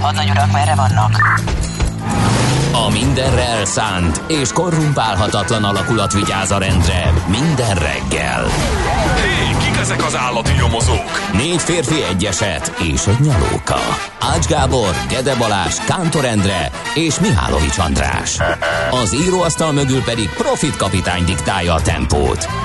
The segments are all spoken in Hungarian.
Hadnagy urak, merre vannak? A mindenre elszánt és korrumpálhatatlan alakulat vigyáz a rendre minden reggel. Hé, kik ezek az állati nyomozók? Négy férfi egyeset és egy nyalóka. Ács Gábor, Gede Balázs, Kántor Endre és Mihálovics András. Az íróasztal mögül pedig Profit kapitány diktálja a tempót.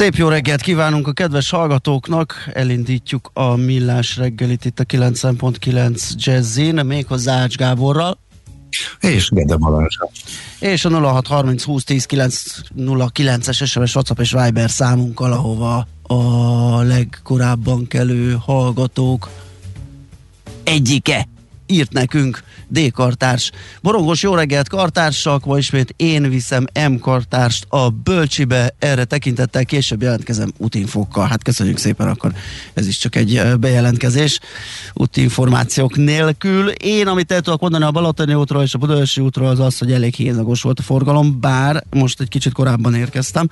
Szép jó reggelt kívánunk a kedves hallgatóknak, elindítjuk a Millás reggelit itt a 9.9 Jazzin, méghozzá Ács Gáborral. És Gede Balázsa. És a 0630 20 10 909-es SMS, WhatsApp és Viber számunkkal, ahova a legkorábban kelő hallgatók egyike írt nekünk D. kartárs. Borongos jó reggelt kartársak, ma ismét én viszem M. kartárst a bölcsibe, erre tekintettel később jelentkezem útinfokkal. Hát köszönjük szépen, akkor ez is csak egy bejelentkezés útinformációk nélkül. Én, amit el tudok mondani a Balatoni útról és a Budaörsi útról, az az, hogy elég hézagos volt a forgalom, bár most egy kicsit korábban érkeztem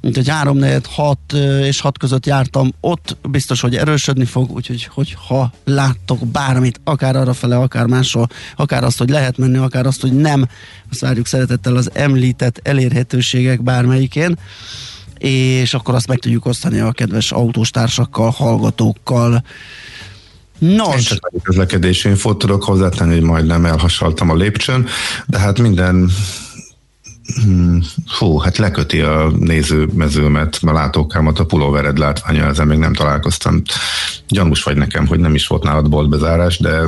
mint hogy 3 4 6 és 6 között jártam, ott biztos, hogy erősödni fog, úgyhogy hogy ha láttok bármit, akár arra fele, akár máshol, akár azt, hogy lehet menni, akár azt, hogy nem, azt várjuk szeretettel az említett elérhetőségek bármelyikén, és akkor azt meg tudjuk osztani a kedves autós társakkal, hallgatókkal, Nos. Én közlekedési infót tudok hozzátenni, hogy majdnem elhasaltam a lépcsőn, de hát minden fú, hát leköti a nézőmezőmet, a látókámat, a pulóvered látványa, ezzel még nem találkoztam. Gyanús vagy nekem, hogy nem is volt nálad boltbezárás, de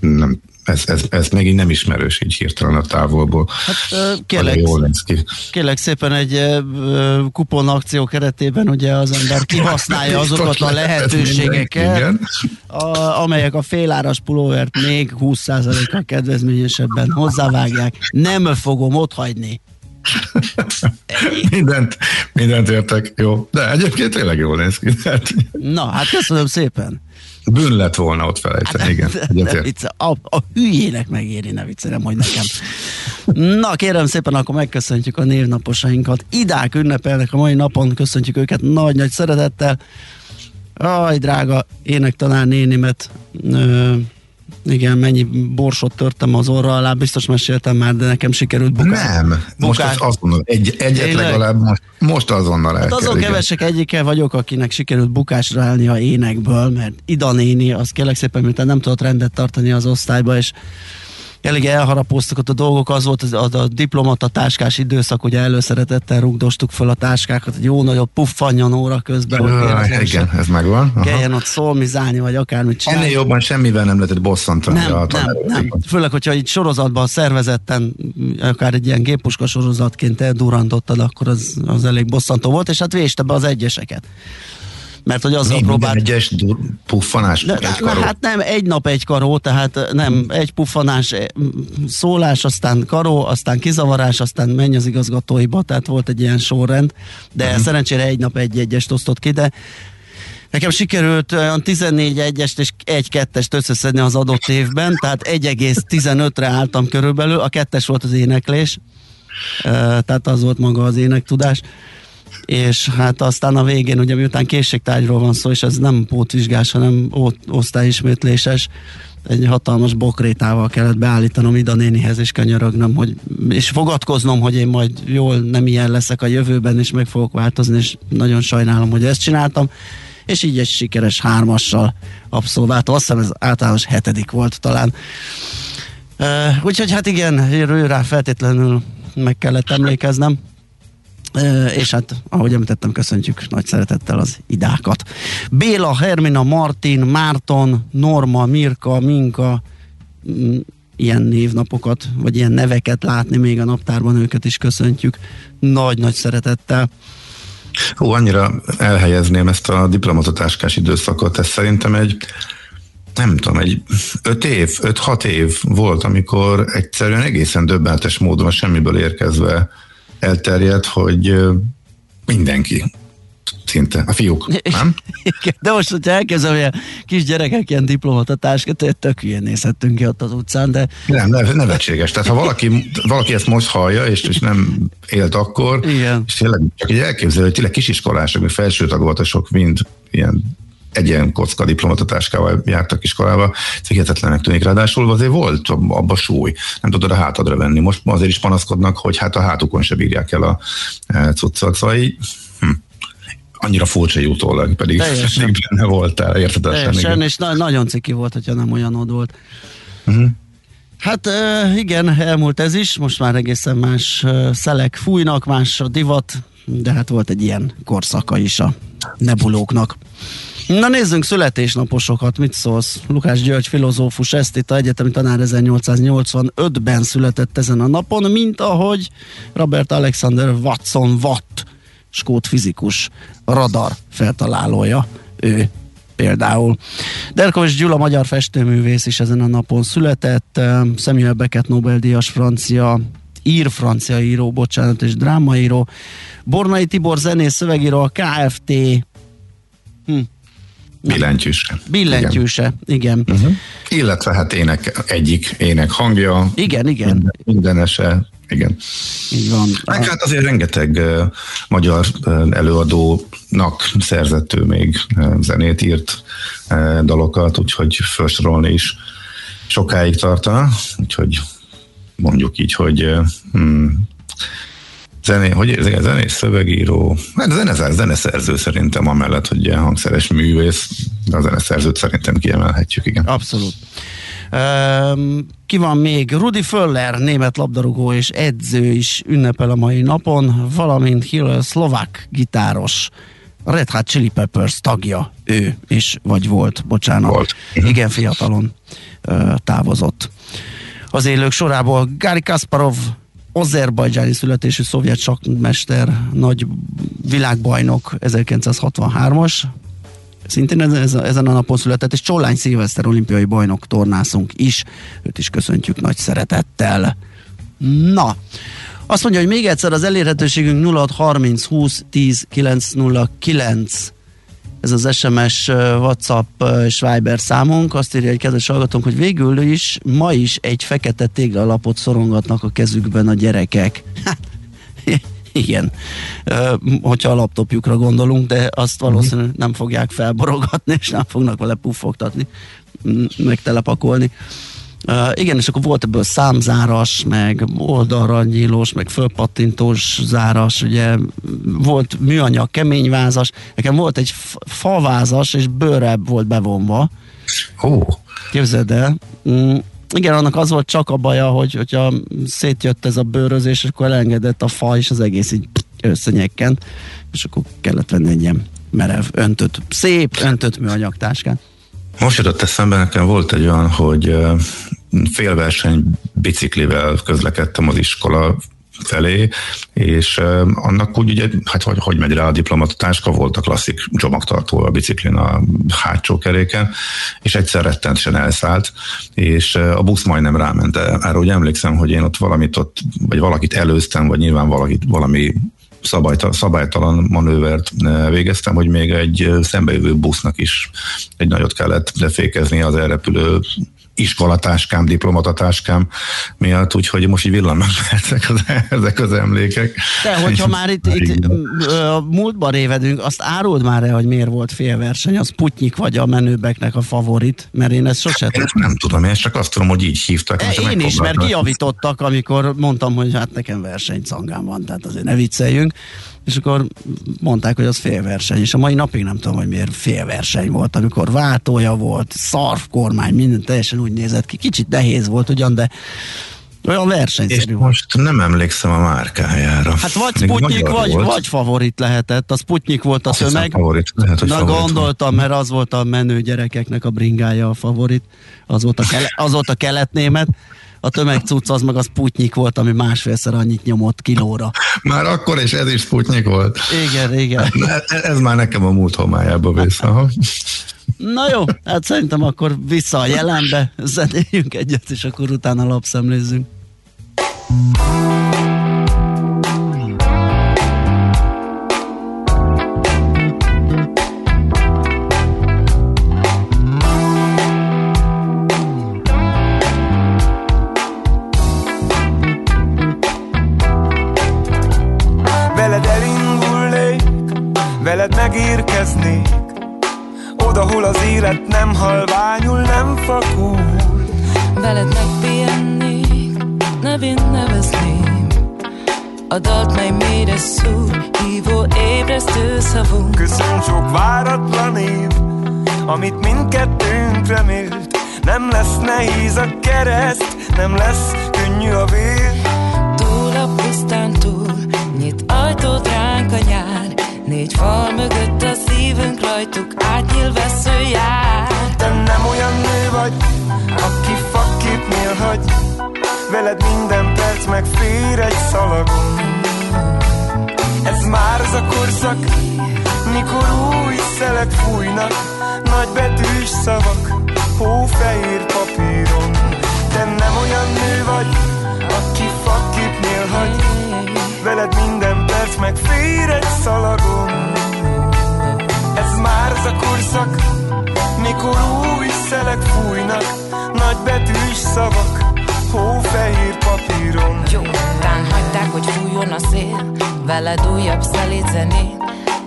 nem, ez, ez, ez megint nem ismerős így hirtelen a távolból. Hát, kérlek, jól ki. kérlek szépen egy kupon akció keretében ugye az ember kihasználja azokat a lehetőségeket, a, amelyek a féláras pulóvert még 20%-kal kedvezményesebben hozzávágják. Nem fogom otthagyni. mindent, mindent értek, jó. De egyébként tényleg jól néz ki. Na, hát köszönöm szépen. Bűn lett volna ott felejteni, igen. De, de vicce, a, a hülyének megéri, ne viccelem, hogy nekem. Na, kérem szépen, akkor megköszöntjük a névnaposainkat. Idák ünnepelnek a mai napon, köszöntjük őket nagy-nagy szeretettel. Aj, drága énektanár nénimet, ö, igen, mennyi borsot törtem az orra alá, biztos meséltem már, de nekem sikerült bukás. Nem, most bukás. azonnal, egy, egyet Tényleg? legalább most, most azonnal el hát azon igen. kevesek egyike vagyok, akinek sikerült bukásra állni a énekből, mert Ida néni, az kérlek szépen, mint nem tudott rendet tartani az osztályba, és elég elharapóztak ott a dolgok, az volt az, az a diplomata táskás időszak, ugye előszeretettel rugdostuk fel a táskákat, egy jó nagyobb puffanjon óra közben. Hogy igen, ez megvan. Kelljen ott szolmizálni, vagy akármit csinálni. Ennél jobban semmivel nem lehetett bosszantani. Nem, a nem, nem. Főleg, hogyha itt sorozatban szervezetten, akár egy ilyen géppuska sorozatként eldurantottad, akkor az, az elég bosszantó volt, és hát véste be az egyeseket mert hogy azzal próbált... egyes puffanás? De, egy karó? Hát nem, egy nap egy karó, tehát nem, egy puffanás, eh, szólás, aztán karó, aztán kizavarás, aztán menj az igazgatóiba, tehát volt egy ilyen sorrend, de uh-huh. szerencsére egy nap egy egyest osztott ki, de Nekem sikerült olyan 14 egyest és egy kettest összeszedni az adott évben, tehát 1,15-re álltam körülbelül, a kettes volt az éneklés, tehát az volt maga az énektudás és hát aztán a végén, ugye miután készségtárgyról van szó, és ez nem pótvizsgás, hanem osztályismétléses, egy hatalmas bokrétával kellett beállítanom Ida nénihez, és könyörögnöm, hogy, és fogadkoznom, hogy én majd jól nem ilyen leszek a jövőben, és meg fogok változni, és nagyon sajnálom, hogy ezt csináltam, és így egy sikeres hármassal abszolváltam. Azt hiszem ez általános hetedik volt talán. Uh, úgyhogy hát igen, rá feltétlenül meg kellett emlékeznem. És hát, ahogy említettem, köszöntjük nagy szeretettel az idákat. Béla, Hermina, Martin, Márton, Norma, Mirka, Minka, mm, ilyen névnapokat, vagy ilyen neveket látni még a naptárban, őket is köszöntjük nagy-nagy szeretettel. Hú, annyira elhelyezném ezt a diplomatatáskás időszakot, ez szerintem egy nem tudom, egy öt év, öt-hat év volt, amikor egyszerűen egészen döbbenetes módon a semmiből érkezve elterjedt, hogy mindenki szinte, a fiúk, nem? de most, hogyha elkezdem, hogy a kis gyerekek ilyen diplomatatáskát, tök hülyén nézhettünk ki ott az utcán, de... Nem, nevetséges. Tehát ha valaki, valaki ezt most hallja, és, és nem élt akkor, Igen. és tényleg csak egy elképzelő, hogy tényleg kisiskolások, meg felsőtagoltasok mind ilyen egyen kocka diplomatatáskával jártak iskolába, hihetetlenek tűnik. Ráadásul azért volt abba súly, nem tudod a hátadra venni. Most azért is panaszkodnak, hogy hát a hátukon se bírják el a e, cuccot. Szóval így, hm annyira furcsa jutólag, pedig Teljesen. még benne voltál, értetesen. Teljesen, és na- nagyon ciki volt, hogyha nem olyanod volt. Uh-huh. Hát igen, elmúlt ez is, most már egészen más szelek fújnak, más a divat, de hát volt egy ilyen korszaka is a nebulóknak. Na nézzünk születésnaposokat, mit szólsz? Lukács György filozófus, ezt itt a egyetemi tanár 1885-ben született ezen a napon, mint ahogy Robert Alexander Watson Watt, skót fizikus, radar feltalálója, ő például. Derkovs Gyula, magyar festőművész is ezen a napon született, Samuel Beckett Nobel-díjas francia ír francia író, bocsánat, és drámaíró. Bornai Tibor zenész szövegíró, a KFT hm, Billentyűse. Billentyűse, igen. igen. Uh-huh. Illetve hát ének, egyik ének hangja. Igen, igen. Minden, mindenese, igen. Így van. Meg hát azért rengeteg uh, magyar uh, előadónak szerzett ő még uh, zenét, írt uh, dalokat, úgyhogy felsorolni is sokáig tartana, úgyhogy mondjuk így, hogy hmm, zené, hogy ez zenész, szövegíró, hát zeneszerző, zeneszerző szerintem amellett, hogy ilyen hangszeres művész, de a zeneszerzőt szerintem kiemelhetjük, igen. Abszolút. Um, ki van még? Rudi Föller, német labdarúgó és edző is ünnepel a mai napon, valamint Hillel szlovák gitáros, Red Hot Chili Peppers tagja ő is, vagy volt, bocsánat. Volt. Igen, fiatalon uh, távozott. Az élők sorából Gary Kasparov, azerbajdzsáni születésű szovjet sakmester, nagy világbajnok 1963-as, szintén ezen a napon született, és Csollány Szilveszter olimpiai bajnok tornászunk is, őt is köszöntjük nagy szeretettel. Na, azt mondja, hogy még egyszer az elérhetőségünk 0630 20 10 909 ez az SMS, WhatsApp és Viber számunk. Azt írja egy kedves hallgatónk, hogy végül is ma is egy fekete téglalapot szorongatnak a kezükben a gyerekek. Igen, hogyha a laptopjukra gondolunk, de azt valószínűleg nem fogják felborogatni, és nem fognak vele puffogtatni, meg telepakolni. Uh, igen, és akkor volt ebből számzáras, meg oldalra nyílós, meg fölpattintós záras, ugye volt műanyag keményvázas, nekem volt egy favázas, és bőre volt bevonva. Ó. Oh. Képzeld el. Mm, igen, annak az volt csak a baja, hogy hogyha szétjött ez a bőrözés, akkor elengedett a fa, és az egész így összenyekkent, és akkor kellett venni egy ilyen merev, öntött, szép öntött műanyagtáskát. Most jutott eszembe, nekem volt egy olyan, hogy félverseny biciklivel közlekedtem az iskola felé, és annak úgy ugye, hát hogy, hogy megy rá a diplomatatáska, volt a klasszik csomagtartó a biciklin a hátsó keréken, és egyszer rettentsen elszállt, és a busz majdnem ráment. Erre úgy emlékszem, hogy én ott valamit ott, vagy valakit előztem, vagy nyilván valakit, valami szabálytalan, szabálytalan manővert végeztem, hogy még egy szembejövő busznak is egy nagyot kellett lefékezni az elrepülő iskolatáskám, diplomatatáskám miatt, úgyhogy most így villannak ezek az, ezek az emlékek. De hogyha már itt, itt a múltban révedünk, azt áruld már el, hogy miért volt félverseny, az Putnyik vagy a menőbeknek a favorit, mert én ezt sosem én ezt nem tudom, én csak azt tudom, hogy így hívtak. E, én is, mert kijavítottak, amikor mondtam, hogy hát nekem versenycangám van, tehát azért ne vicceljünk és akkor mondták, hogy az félverseny, és a mai napig nem tudom, hogy miért félverseny volt, amikor váltója volt, szarf kormány, minden teljesen úgy nézett ki, kicsit nehéz volt ugyan, de Olyan versenyszerű És most nem emlékszem a márkájára. Hát vagy Sputnik, vagy, vagy favorit lehetett. A Sputnik volt a Azt tömeg. favorit. Lehet, hogy Na favorit gondoltam, mert az volt a menő gyerekeknek a bringája a favorit. Az volt a, kele, az volt a keletnémet. A tömegcucc az meg az Sputnik volt, ami másfélszer annyit nyomott kilóra. Már akkor is ez is Sputnik volt. Igen, igen. Ez, ez már nekem a múlt homályába vissza. Na jó, hát szerintem akkor vissza a jelenbe, zenéljünk egyet, és akkor utána lapszemlézzünk. Oda, hol az élet nem halványul, nem fakul. Veled megpihennék, nevén nevezném. A dalt, mely mélyre szúr, hívó ébresztő szavunk. Köszön sok váratlan év, amit mindkettőnk remélt. Nem lesz nehéz a kereszt, nem lesz könnyű a vér. Túl a pusztán túl, nyit ajtót ránk a nyár Négy fal mögött a szívünk rajtuk átnyíl vesző jár Te nem olyan nő vagy, aki fakképnél hagy Veled minden perc megfér egy szalagon. Ez már az a korszak, mikor új szelek fújnak Nagy betűs szavak, hófehér papíron. Te nem olyan nő vagy, aki fakképnél hagy Veled minden perc megfér egy szalagon Ez már az a korszak, mikor új szelek fújnak. Nagy betűs szavak, hófehér papíron. Jó, ránk hagyták, hogy fújjon a szél. Veled újabb szelíd zenét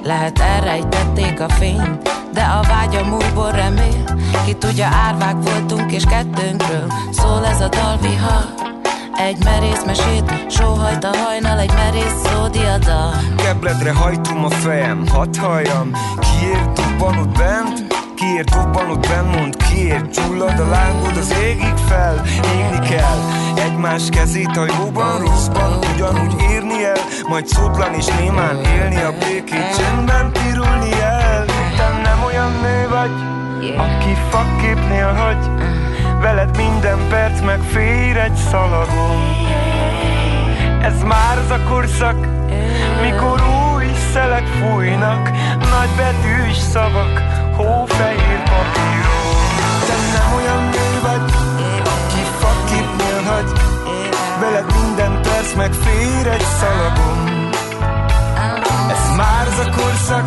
Lehet elrejtették a fényt De a vágya múlból remél. Ki tudja, árvák voltunk és kettőnkről Szól ez a dalvihar egy merész mesét, sóhajt a hajnal, egy merész szódiadal. Kebledre hajtom a fejem, hadd halljam. Kiért dobban ott bent, kiért dobban ott bent? Mond kiért csullad a lángod az égig fel? Égni kell egymás kezét a jóban, rosszban Ugyanúgy érni el, majd szótlan és némán élni A békét csendben pirulni el. Te nem olyan nő vagy, aki fakképnél hagy Veled minden perc megfér egy szalagon Ez már az a korszak, mikor új szelek fújnak Nagy betűs szavak, hófehér papíron. Te nem olyan nő vagy, aki fakképnél hagy Veled minden perc megfér egy szalagon Ez már az a korszak,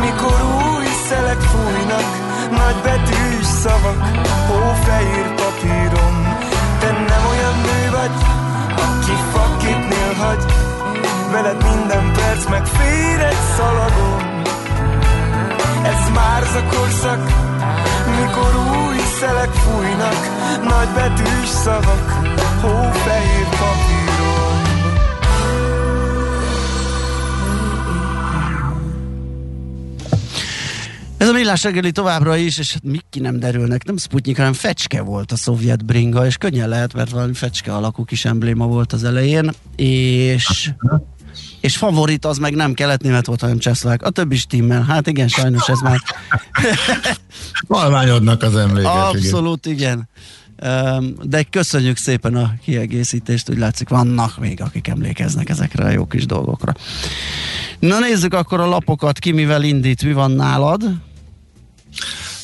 mikor új szelek fújnak Nagy betűs szavak, hófehér papíron. Te nem olyan nő vagy, aki fakképnél hagy. Veled minden perc megfér egy szalagon. Ez már az a korszak, mikor új szelek fújnak. Nagy betűs szavak, hófehér papíron Ez a millás reggeli továbbra is, és hát mik ki nem derülnek, nem Sputnik, hanem fecske volt a szovjet bringa, és könnyen lehet, mert valami fecske alakú kis embléma volt az elején, és és favorit az meg nem kelet-német volt, hanem csehszlovák. A többi stimmel. Hát igen, sajnos ez már Malványodnak az emlékek. abszolút igen. De köszönjük szépen a kiegészítést, úgy látszik vannak még, akik emlékeznek ezekre a jó kis dolgokra. Na nézzük akkor a lapokat, ki mivel indít, mi van nálad?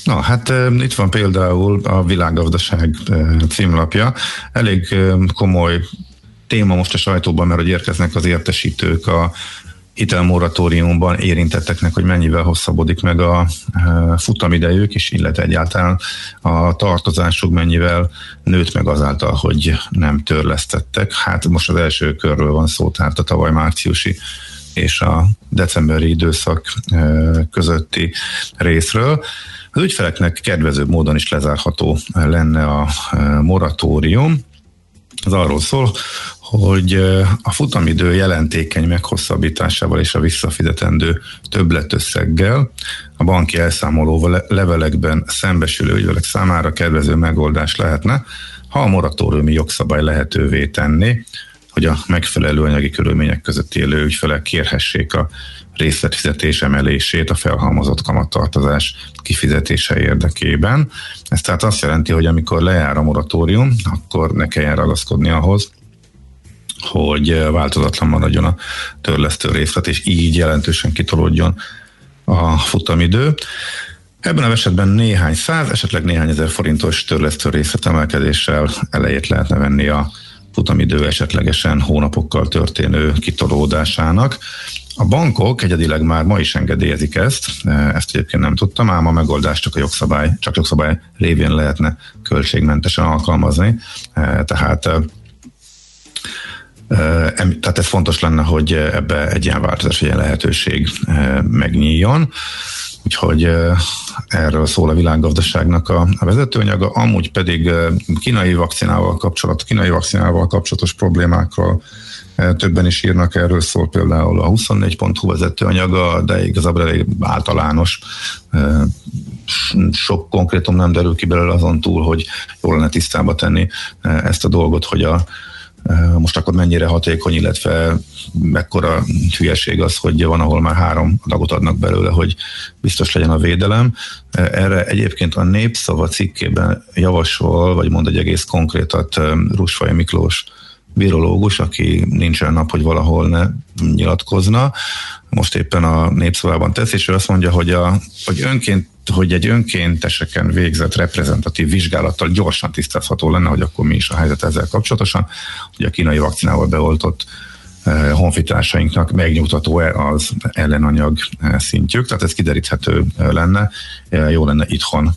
Na, hát itt van például a világgazdaság címlapja. Elég komoly téma most a sajtóban, mert hogy érkeznek az értesítők a hitelmoratóriumban érintetteknek, hogy mennyivel hosszabbodik meg a futamidejük, és illetve egyáltalán a tartozásuk mennyivel nőtt meg azáltal, hogy nem törlesztettek. Hát most az első körről van szó, tehát a tavaly márciusi és a decemberi időszak közötti részről. Az ügyfeleknek kedvezőbb módon is lezárható lenne a moratórium. Az arról szól, hogy a futamidő jelentékeny meghosszabbításával és a visszafizetendő többletösszeggel a banki elszámoló levelekben szembesülő ügyfelek számára kedvező megoldás lehetne, ha a moratóriumi jogszabály lehetővé tenni, hogy a megfelelő anyagi körülmények között élő ügyfelek kérhessék a részletfizetés emelését a felhalmozott kamattartozás kifizetése érdekében. Ez tehát azt jelenti, hogy amikor lejár a moratórium, akkor ne kelljen ragaszkodni ahhoz, hogy változatlan maradjon a törlesztő részlet, és így jelentősen kitolódjon a futamidő. Ebben a esetben néhány száz, esetleg néhány ezer forintos törlesztő részletemelkedéssel elejét lehetne venni a futamidő esetlegesen hónapokkal történő kitolódásának. A bankok egyedileg már ma is engedélyezik ezt, ezt egyébként nem tudtam, ám a megoldás csak a jogszabály, csak jogszabály révén lehetne költségmentesen alkalmazni, tehát tehát ez fontos lenne, hogy ebbe egy ilyen változás, egy ilyen lehetőség megnyíljon. Úgyhogy erről szól a világgazdaságnak a vezetőanyaga, amúgy pedig kínai vakcinával kapcsolat, kínai vakcinával kapcsolatos problémákról többen is írnak, erről szól például a 24.hu vezetőanyaga, de igazából elég általános, sok konkrétum nem derül ki belőle azon túl, hogy jól lenne tisztába tenni ezt a dolgot, hogy a most akkor mennyire hatékony, illetve mekkora hülyeség az, hogy van, ahol már három adagot adnak belőle, hogy biztos legyen a védelem. Erre egyébként a népszava cikkében javasol, vagy mond egy egész konkrétat Rusfaj Miklós virológus, aki nincsen nap, hogy valahol ne nyilatkozna. Most éppen a népszavában tesz, és ő azt mondja, hogy, a, hogy önként hogy egy önkénteseken végzett reprezentatív vizsgálattal gyorsan tisztázható lenne, hogy akkor mi is a helyzet ezzel kapcsolatosan, hogy a kínai vakcinával beoltott eh, honfitársainknak megnyugtató-e az ellenanyag eh, szintjük, tehát ez kideríthető eh, lenne, jó lenne itthon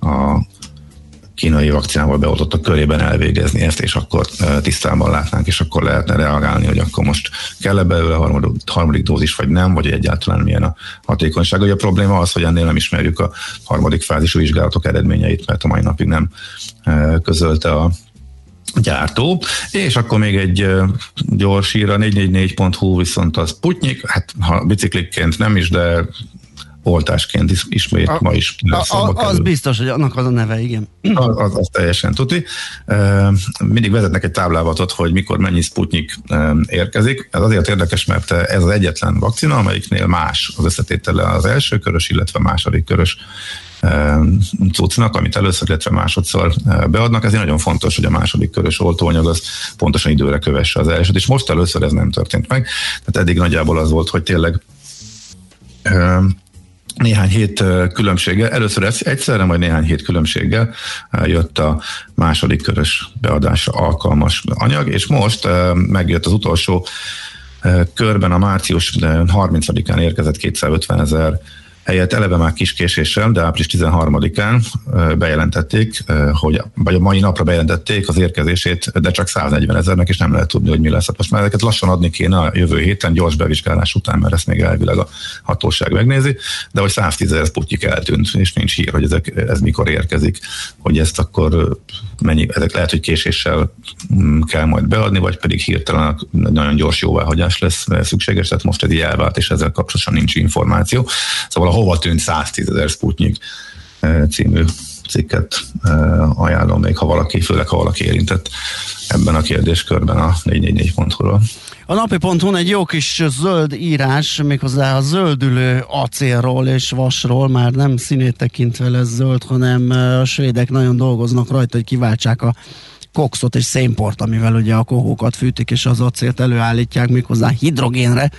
a kínai vakcinával beoltottak körében elvégezni ezt, és akkor tisztában látnánk, és akkor lehetne reagálni, hogy akkor most kell-e belőle a harmadik, harmadik dózis, vagy nem, vagy egyáltalán milyen a hatékonyság. Ugye a probléma az, hogy ennél nem ismerjük a harmadik fázisú vizsgálatok eredményeit, mert a mai napig nem közölte a gyártó, és akkor még egy gyors ír, a 444.hu viszont az Putnyik, hát ha biciklikként nem is, de oltásként is, ismét a, ma is. A, a, az biztos, hogy annak az a neve, igen. Az, az, az teljesen tuti. Mindig vezetnek egy táblázatot, hogy mikor mennyi Sputnik érkezik. Ez azért érdekes, mert ez az egyetlen vakcina, amelyiknél más az összetétele az első körös, illetve második körös cuccnak, amit először, illetve másodszor beadnak. Ezért nagyon fontos, hogy a második körös oltóanyag az pontosan időre kövesse az elsőt, és most először ez nem történt meg. Tehát eddig nagyjából az volt, hogy tényleg néhány hét különbséggel, először egyszerre, majd néhány hét különbséggel jött a második körös beadásra alkalmas anyag, és most megjött az utolsó körben a március 30-án érkezett 250 ezer helyett eleve már kis késéssel, de április 13-án bejelentették, hogy, vagy a mai napra bejelentették az érkezését, de csak 140 ezernek, és nem lehet tudni, hogy mi lesz. Hát most már ezeket lassan adni kéne a jövő héten, gyors bevizsgálás után, mert ezt még elvileg a hatóság megnézi, de hogy 110 ezer putyik eltűnt, és nincs hír, hogy ezek, ez mikor érkezik, hogy ezt akkor mennyi, ezek lehet, hogy késéssel mm, kell majd beadni, vagy pedig hirtelen nagyon gyors jóváhagyás lesz szükséges, tehát most ez így elvált, és ezzel kapcsolatban nincs információ. Szóval a hova tűnt 110 ezer Sputnik eh, című cikket eh, ajánlom még, ha valaki, főleg ha valaki érintett ebben a kérdéskörben a 444.hu-ról. A napi.hu egy jó kis zöld írás, méghozzá a zöldülő acélról és vasról, már nem színét tekintve lesz zöld, hanem eh, a svédek nagyon dolgoznak rajta, hogy kiváltsák a kokszot és szénport, amivel ugye a kohókat fűtik, és az acélt előállítják méghozzá hidrogénre.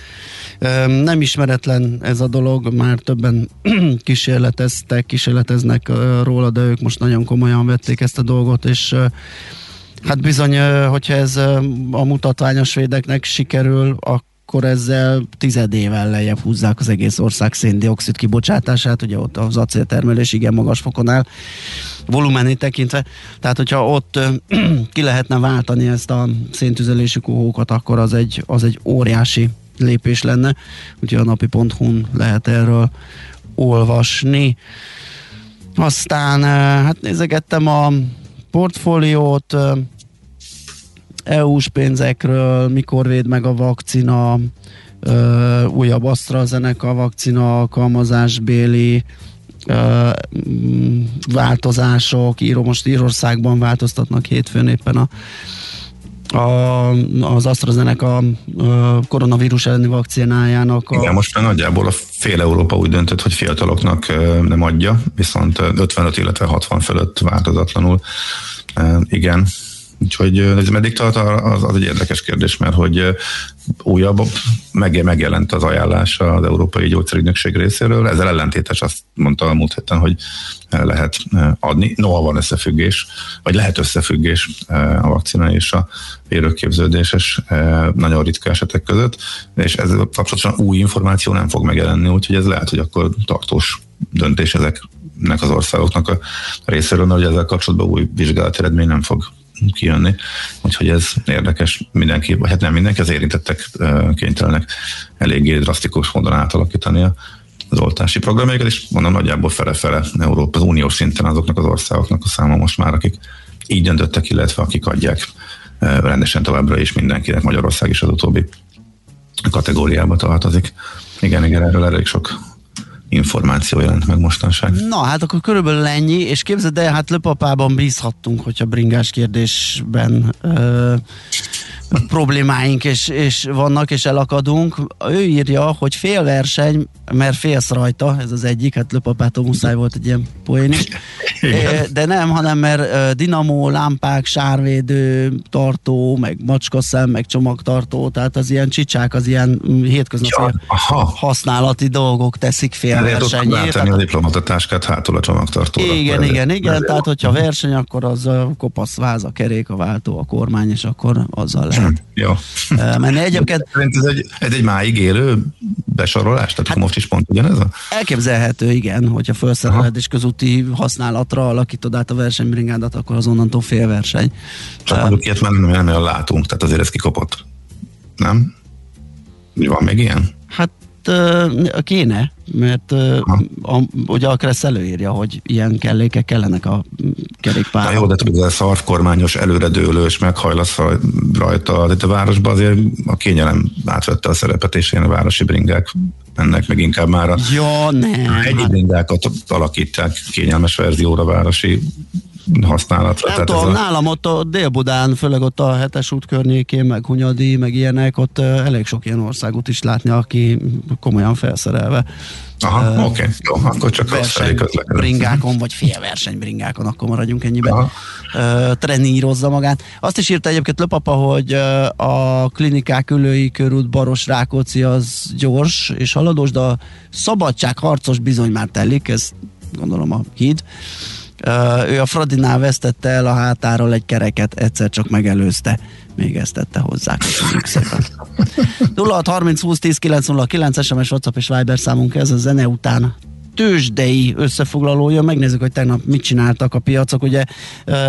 Nem ismeretlen ez a dolog, már többen kísérleteztek, kísérleteznek róla, de ők most nagyon komolyan vették ezt a dolgot, és Hát bizony, hogyha ez a mutatványos védeknek sikerül, akkor akkor ezzel tizedével lejjebb húzzák az egész ország széndiokszid kibocsátását, ugye ott az acéltermelés igen magas fokon áll, volumeni tekintve, tehát hogyha ott ki lehetne váltani ezt a széntüzelésű kohókat, akkor az egy, az egy óriási lépés lenne, úgyhogy a napi.hu-n lehet erről olvasni. Aztán hát nézegettem a portfóliót, EU-s pénzekről, mikor véd meg a vakcina, újabb AstraZeneca vakcina alkalmazásbéli változások, író, most Írországban változtatnak hétfőn éppen a a, az AstraZeneca a koronavírus elleni vakcinájának. A... Igen, most már nagyjából a fél Európa úgy döntött, hogy fiataloknak nem adja, viszont 55, illetve 60 fölött változatlanul. Igen, Úgyhogy ez meddig tart, az, az egy érdekes kérdés, mert hogy újabb, meg, megjelent az ajánlás az Európai Gyógyszerügynökség részéről. Ezzel ellentétes azt mondta a múlt héten, hogy lehet adni. Noha van összefüggés, vagy lehet összefüggés a vakcina és a vérőképződéses nagyon ritka esetek között, és ez kapcsolatosan új információ nem fog megjelenni, úgyhogy ez lehet, hogy akkor tartós döntés ezeknek az országoknak a részéről, hogy ezzel kapcsolatban új vizsgálat eredmény nem fog kijönni. Úgyhogy ez érdekes mindenki, vagy hát nem mindenki, az érintettek kénytelenek eléggé drasztikus módon átalakítani az oltási programjaikat, és mondom nagyjából fele-fele Európa, az uniós szinten azoknak az országoknak a száma most már, akik így döntöttek, illetve akik adják rendesen továbbra is mindenkinek, Magyarország is az utóbbi kategóriába tartozik. Igen, igen, erről elég sok információ jelent meg mostanság. Na, hát akkor körülbelül ennyi, és képzeld el, hát löpapában bízhattunk, hogyha bringás kérdésben ö, problémáink és, és vannak, és elakadunk. Ő írja, hogy fél verseny, mert félsz rajta, ez az egyik, hát löpapától muszáj volt egy ilyen poén is. De nem, hanem mert dinamó, lámpák, sárvédő, tartó, meg macskaszem, meg csomagtartó, tehát az ilyen csicsák, az ilyen hétköznapi ja, használati dolgok teszik fél versenyét. Tenni a diplomatatáskát hátul a csomagtartóra. Igen, igen, igen, tehát hogyha verseny, akkor az a kopasz váz, a kerék, a váltó, a kormány, és akkor azzal lehet lehet. Jó. Menni egyébként... Ez egy, ez egy máig élő besorolás? Tehát hát, most is pont ugyanez a... Elképzelhető, igen, hogyha felszereled és közúti használatra alakítod át a versenybringádat, akkor azonnantól fél verseny. Csak uh, mondjuk ilyet már nem, nem látunk, tehát azért ez kikopott. Nem? Van még ilyen? Hát kéne, mert a, ugye a Kressz előírja, hogy ilyen kellékek kellenek a kerékpárra. jó, de tudod, ez szarvkormányos, előredőlős, meghajlasz rajta. De a városban azért a kényelem átvette a szerepet, és ilyen a városi bringák ennek meg inkább már a ja, nem, egyi hát... bringákat alakítják kényelmes verzióra városi használatra. Nem tudom, a... nálam ott a Dél-Budán, főleg ott a hetes út környékén, meg Hunyadi, meg ilyenek, ott uh, elég sok ilyen országot is látni, aki komolyan felszerelve. Aha, uh, oké, okay. jó, akkor csak verseny bringákon, vagy félverseny bringákon, akkor maradjunk ennyiben. Uh, trenírozza magát. Azt is írta egyébként Löpapa, hogy uh, a klinikák ülői körút Baros Rákóczi az gyors és haladós, de a szabadságharcos bizony már telik, ez gondolom a híd. Ő a Fradinál vesztette el a hátáról egy kereket, egyszer csak megelőzte. Még ezt tette hozzá. Köszönjük szépen. 0630 20 10 909 SMS, WhatsApp és Viber számunk ez a zene után tőzsdei összefoglalója, megnézzük, hogy tegnap mit csináltak a piacok. Ugye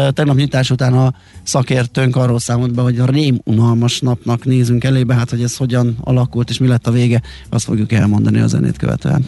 tegnap nyitás után a szakértőnk arról számolt be, hogy a rém unalmas napnak nézünk elébe, hát hogy ez hogyan alakult és mi lett a vége, azt fogjuk elmondani a zenét követően.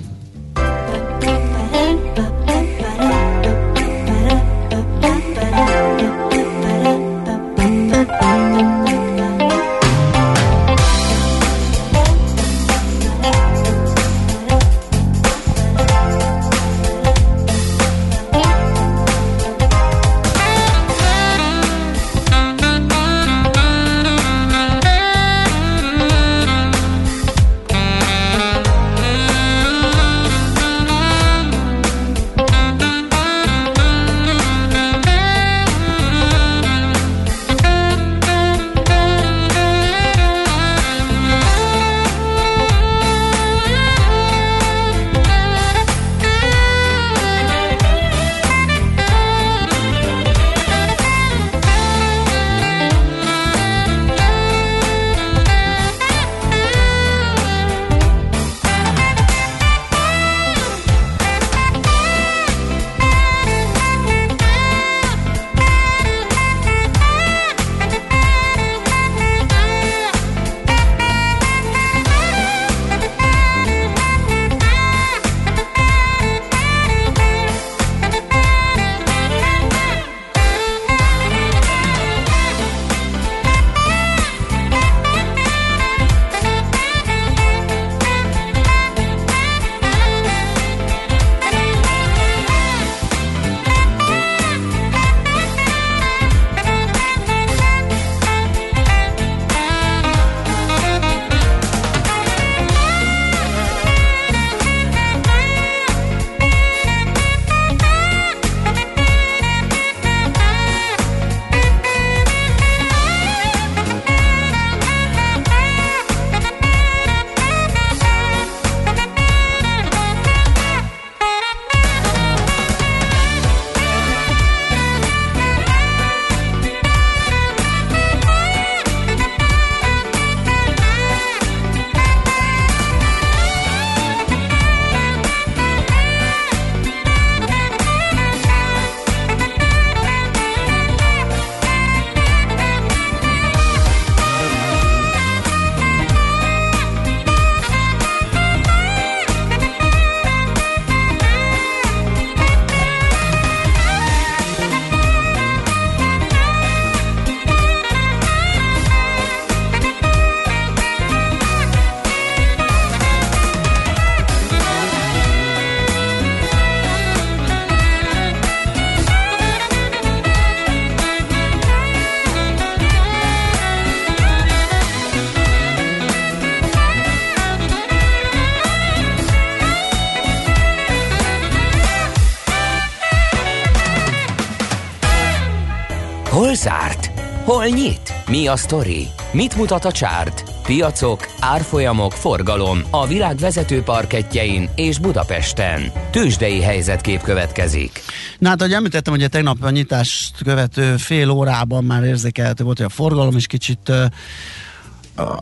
Hol zárt? Hol nyit? Mi a sztori? Mit mutat a csárt? Piacok, árfolyamok, forgalom a világ vezető parketjein és Budapesten. Tősdei helyzetkép következik. Na hát, ahogy említettem, hogy a tegnap a nyitást követő fél órában már érzékelhető volt, hogy a forgalom is kicsit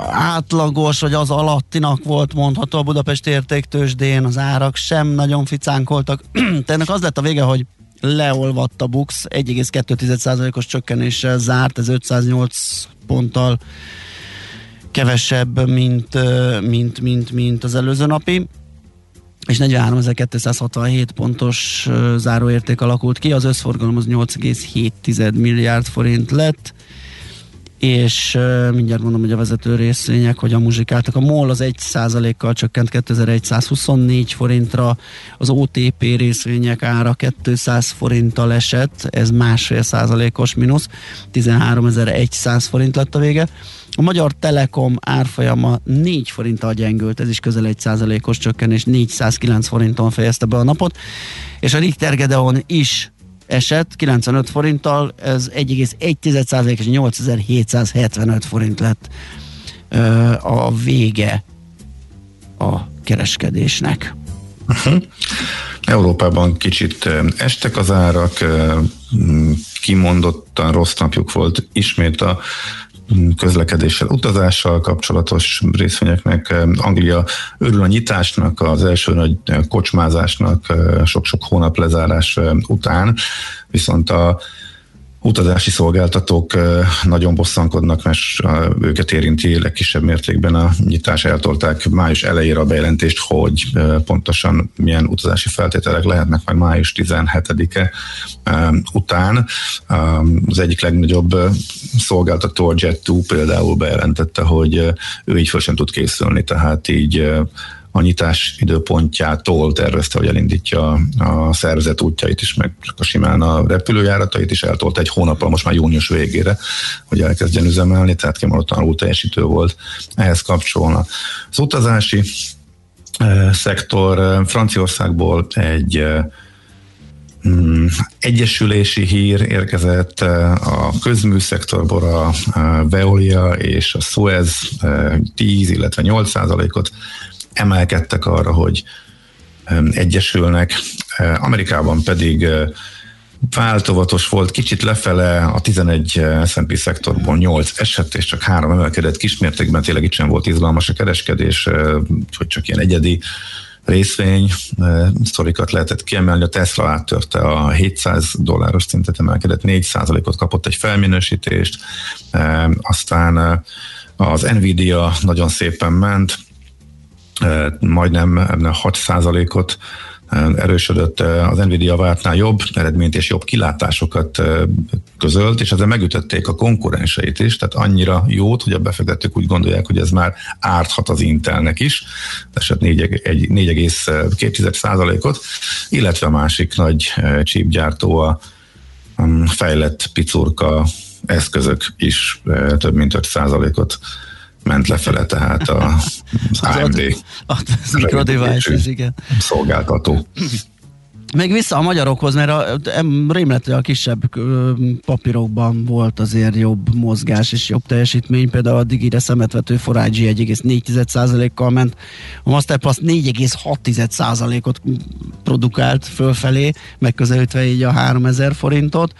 átlagos, vagy az alattinak volt mondható a Budapest értéktősdén, az árak sem nagyon ficánkoltak. Ennek az lett a vége, hogy leolvadt a Bux, 1,2%-os csökkenéssel zárt, ez 508 ponttal kevesebb, mint, mint, mint, mint az előző napi. És 43.267 pontos záróérték alakult ki, az összforgalom az 8,7 milliárd forint lett, és uh, mindjárt mondom, hogy a vezető részvények, hogy a muzsikáltak. A MOL az 1%-kal csökkent 2124 forintra, az OTP részvények ára 200 forinttal esett, ez másfél százalékos mínusz, 13100 forint lett a vége. A Magyar Telekom árfolyama 4 forinttal gyengült, ez is közel 1 százalékos csökkenés, 409 forinton fejezte be a napot, és a Richter Gedeon is esett 95 forinttal, ez 1,1% és 8775 forint lett ö, a vége a kereskedésnek. Uh-huh. Európában kicsit estek az árak, kimondottan rossz napjuk volt ismét a közlekedéssel, utazással kapcsolatos részvényeknek. Anglia örül a nyitásnak, az első nagy kocsmázásnak sok-sok hónap lezárás után, viszont a utazási szolgáltatók nagyon bosszankodnak, mert őket érinti legkisebb mértékben a nyitás. Eltolták május elejére a bejelentést, hogy pontosan milyen utazási feltételek lehetnek majd május 17-e után. Az egyik legnagyobb szolgáltató, a Jet2 például bejelentette, hogy ő így fel sem tud készülni, tehát így a nyitás időpontjától tervezte, hogy elindítja a szervezet útjait is, meg csak a simán a repülőjáratait is eltolt egy hónappal, most már június végére, hogy elkezdjen üzemelni, tehát kimondottan alul teljesítő volt ehhez kapcsolna. Az utazási e, szektor e, Franciaországból egy e, mm, egyesülési hír érkezett a közműszektorból a Veolia és a Suez 10, illetve 8 százalékot emelkedtek arra, hogy egyesülnek. Amerikában pedig változatos volt, kicsit lefele a 11 S&P szektorból 8 eset, és csak három emelkedett kismértékben, tényleg itt sem volt izgalmas a kereskedés, hogy csak ilyen egyedi részvény sztorikat lehetett kiemelni. A Tesla áttörte a 700 dolláros szintet, emelkedett 4 ot kapott egy felminősítést, aztán az Nvidia nagyon szépen ment, majdnem 6%-ot erősödött az Nvidia vártnál jobb eredményt és jobb kilátásokat közölt, és ezzel megütötték a konkurenseit is, tehát annyira jót, hogy a befektetők úgy gondolják, hogy ez már árthat az Intelnek is, esett 4,2%-ot, illetve a másik nagy csípgyártó a fejlett picurka eszközök is több mint 5%-ot ment lefele, tehát a, az AMD az, az devices, igen. szolgáltató. Még vissza a magyarokhoz, mert a, rémlető a kisebb papírokban volt azért jobb mozgás és jobb teljesítmény, például a Digire szemetvető Forágyi 1,4%-kal ment, a Masterpass 4,6%-ot produkált fölfelé, megközelítve így a 3000 forintot,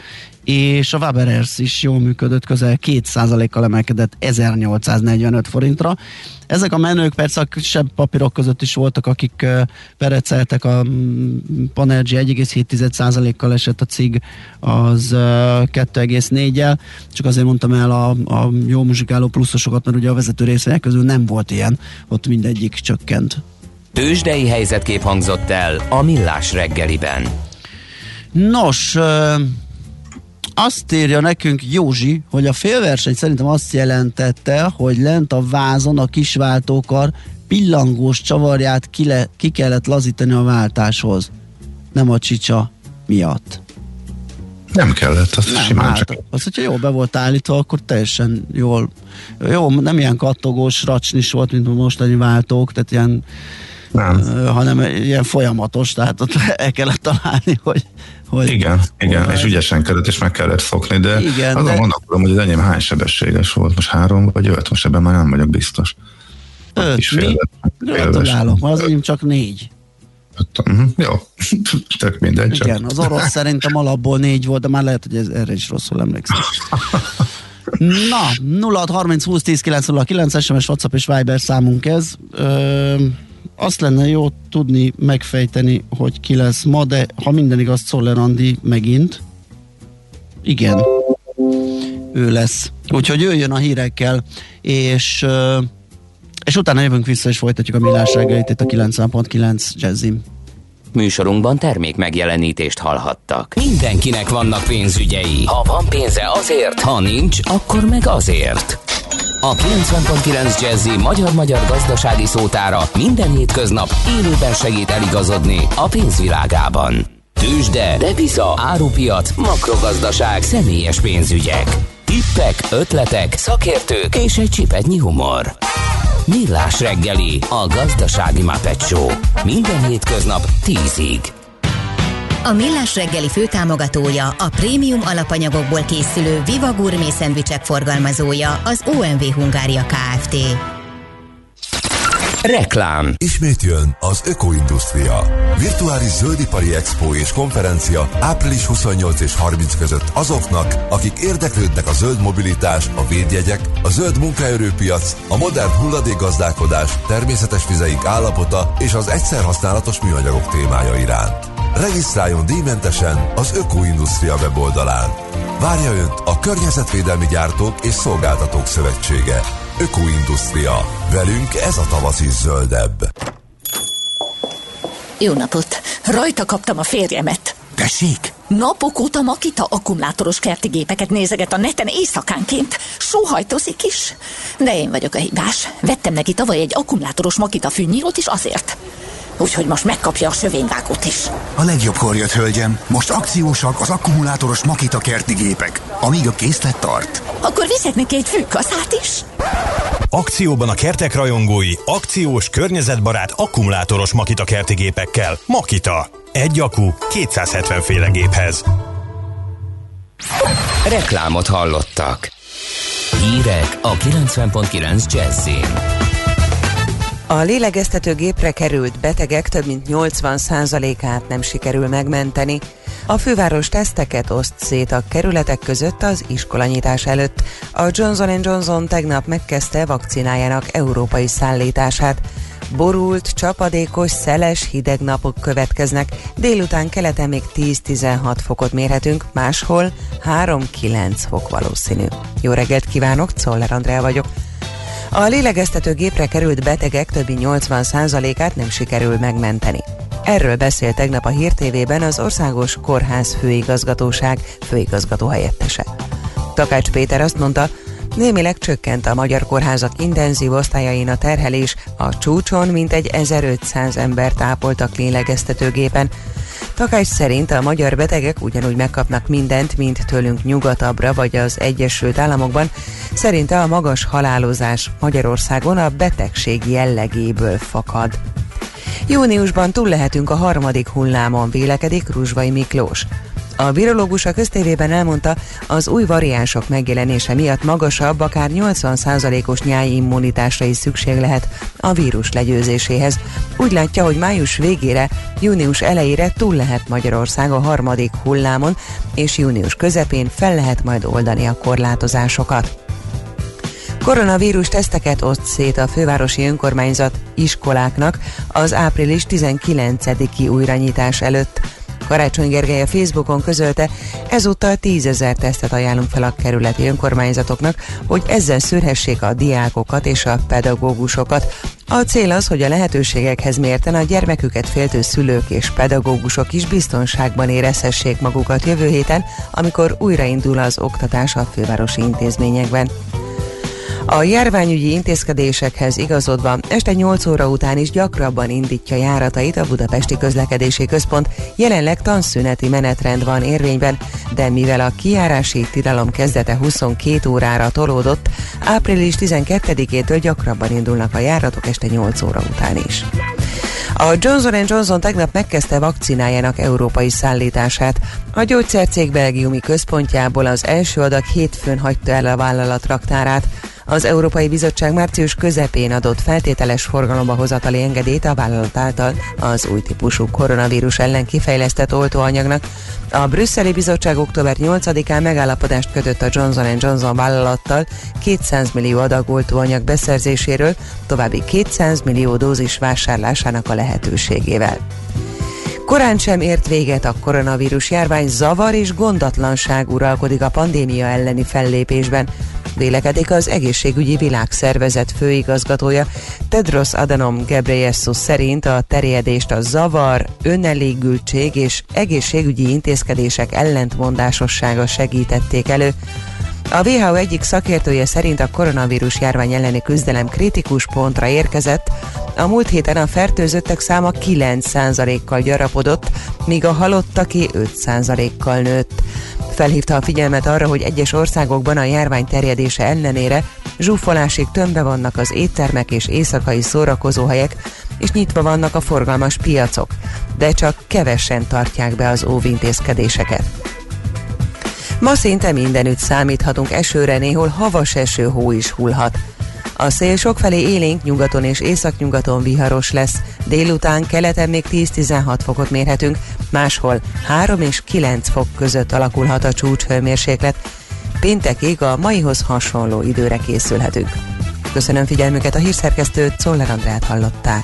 és a Waberers is jól működött, közel 2%-kal emelkedett 1845 forintra. Ezek a menők persze a kisebb papírok között is voltak, akik pereceltek, a mm, Panergy 1,7%-kal esett a cig, az 2,4-el, csak azért mondtam el a, a jó muzsikáló pluszosokat, mert ugye a vezető részvények közül nem volt ilyen, ott mindegyik csökkent. Tőzsdei helyzetkép hangzott el a Millás reggeliben. Nos, azt írja nekünk Józsi, hogy a félverseny szerintem azt jelentette, hogy lent a vázon a kisváltókar pillangós csavarját ki, le, ki kellett lazítani a váltáshoz. Nem a csicsa miatt. Nem kellett, az nem, simán hát, csak. Az, hogyha jól be volt állítva, akkor teljesen jól. Jó, nem ilyen kattogós racsnis volt, mint a mostani váltók, tehát ilyen nem. hanem ilyen folyamatos, tehát ott el kellett találni, hogy Hogy, igen, igen, és ügyesen kellett, és meg kellett szokni, de Igen, azon de- gondolkodom, hogy az enyém hány sebességes volt, most három vagy öt, most ebben már nem vagyok biztos. Öt, Kis mi? félve- Gratulálok, az enyém csak négy. Öt- mhm, Jó, tök mindegy. Csak. Igen, az orosz szerintem alapból négy volt, de már lehet, hogy ez, erre is rosszul emlékszem. Na, 0 30 20 10 909 SMS, WhatsApp és Viber számunk ez. Ö, azt lenne jó tudni, megfejteni, hogy ki lesz ma, de ha minden igaz, Czoller Andi megint. Igen, ő lesz. Úgyhogy jöjjön a hírekkel, és és utána jövünk vissza, és folytatjuk a millás reggelit itt a 90.9 Jazzim. Műsorunkban termék megjelenítést hallhattak. Mindenkinek vannak pénzügyei. Ha van pénze azért, ha nincs, akkor meg azért. A 90.9 Jazzy magyar-magyar gazdasági szótára minden hétköznap élőben segít eligazodni a pénzvilágában. Tősde, depisza, árupiac, makrogazdaság, személyes pénzügyek. Tippek, ötletek, szakértők és egy csipetnyi humor. Millás reggeli, a gazdasági Muppet. Minden hétköznap 10-ig. A Millás reggeli főtámogatója, a prémium alapanyagokból készülő Viva Gourmet szendvicsek forgalmazója, az OMV Hungária Kft. Reklám. Ismét jön az Ökoindustria. Virtuális zöldipari expo és konferencia április 28 és 30 között azoknak, akik érdeklődnek a zöld mobilitás, a védjegyek, a zöld munkaerőpiac, a modern hulladékgazdálkodás, természetes vizeink állapota és az egyszer használatos műanyagok témája iránt. Regisztráljon díjmentesen az Ökoindustria weboldalán. Várja Önt a Környezetvédelmi Gyártók és Szolgáltatók Szövetsége. Ökoindustria. Velünk ez a tavasz is zöldebb. Jó napot! Rajta kaptam a férjemet. Tessék? Napok óta Makita akkumulátoros kerti gépeket nézeget a neten éjszakánként. Sóhajtozik is. De én vagyok a hibás. Vettem neki tavaly egy akkumulátoros Makita fűnyírót is azért. Úgyhogy most megkapja a sövényvágót is. A legjobbkor jött, hölgyem. Most akciósak az akkumulátoros Makita kerti gépek, amíg a készlet tart. Akkor viszek neki egy fűkaszát is. Akcióban a kertek rajongói, akciós, környezetbarát, akkumulátoros Makita kerti gépekkel. Makita. Egy akku 270 féle géphez. Reklámot hallottak. Hírek a 90.9 Jazzin. A lélegeztetőgépre került betegek több mint 80%-át nem sikerül megmenteni. A főváros teszteket oszt szét a kerületek között az iskolanyitás előtt. A Johnson Johnson tegnap megkezdte vakcinájának európai szállítását. Borult, csapadékos, szeles, hideg napok következnek. Délután keleten még 10-16 fokot mérhetünk, máshol 3-9 fok valószínű. Jó reggelt kívánok, Czoller Andrea vagyok. A lélegeztető gépre került betegek többi 80%-át nem sikerül megmenteni. Erről beszélt tegnap a Hír TV-ben az Országos Kórház Főigazgatóság főigazgató helyettese. Takács Péter azt mondta, némileg csökkent a magyar kórházak intenzív osztályain a terhelés, a csúcson mintegy 1500 ember tápoltak lélegeztetőgépen. Takács szerint a magyar betegek ugyanúgy megkapnak mindent, mint tőlünk nyugatabbra vagy az Egyesült Államokban. Szerinte a magas halálozás Magyarországon a betegség jellegéből fakad. Júniusban túl lehetünk a harmadik hullámon, vélekedik Ruzsvai Miklós. A virológus a köztévében elmondta, az új variánsok megjelenése miatt magasabb, akár 80%-os nyári immunitásra is szükség lehet a vírus legyőzéséhez. Úgy látja, hogy május végére, június elejére túl lehet Magyarország a harmadik hullámon, és június közepén fel lehet majd oldani a korlátozásokat. Koronavírus teszteket oszt szét a fővárosi önkormányzat iskoláknak az április 19-i újranyitás előtt. Karácsony Gergely a Facebookon közölte, ezúttal 10 ezer tesztet ajánlunk fel a kerületi önkormányzatoknak, hogy ezzel szűrhessék a diákokat és a pedagógusokat. A cél az, hogy a lehetőségekhez mérten a gyermeküket féltő szülők és pedagógusok is biztonságban érezhessék magukat jövő héten, amikor újraindul az oktatás a fővárosi intézményekben. A járványügyi intézkedésekhez igazodva este 8 óra után is gyakrabban indítja járatait a Budapesti Közlekedési Központ. Jelenleg tanszüneti menetrend van érvényben, de mivel a kijárási tilalom kezdete 22 órára tolódott, április 12-től gyakrabban indulnak a járatok este 8 óra után is. A Johnson Johnson tegnap megkezdte vakcinájának európai szállítását. A gyógyszercég belgiumi központjából az első adag hétfőn hagyta el a vállalat raktárát. Az Európai Bizottság március közepén adott feltételes forgalomba hozatali engedélyt a vállalat által az új típusú koronavírus ellen kifejlesztett oltóanyagnak. A brüsszeli bizottság október 8-án megállapodást kötött a Johnson Johnson vállalattal 200 millió adag oltóanyag beszerzéséről, további 200 millió dózis vásárlásának a lehetőségével. Korán sem ért véget a koronavírus járvány, zavar és gondatlanság uralkodik a pandémia elleni fellépésben vélekedik az egészségügyi világszervezet főigazgatója. Tedros Adhanom Ghebreyesus szerint a terjedést a zavar, önelégültség és egészségügyi intézkedések ellentmondásossága segítették elő. A WHO egyik szakértője szerint a koronavírus járvány elleni küzdelem kritikus pontra érkezett, a múlt héten a fertőzöttek száma 9%-kal gyarapodott, míg a halottaké 5%-kal nőtt. Felhívta a figyelmet arra, hogy egyes országokban a járvány terjedése ellenére zsúfolásig tömbe vannak az éttermek és éjszakai szórakozóhelyek, és nyitva vannak a forgalmas piacok, de csak kevesen tartják be az óvintézkedéseket. Ma szinte mindenütt számíthatunk esőre, néhol havas eső, hó is hullhat. A szél sokfelé élénk nyugaton és északnyugaton viharos lesz. Délután keleten még 10-16 fokot mérhetünk, máshol 3 és 9 fok között alakulhat a csúcshőmérséklet. Péntekig a maihoz hasonló időre készülhetünk. Köszönöm figyelmüket, a hírszerkesztőt Czoller Andrát hallották.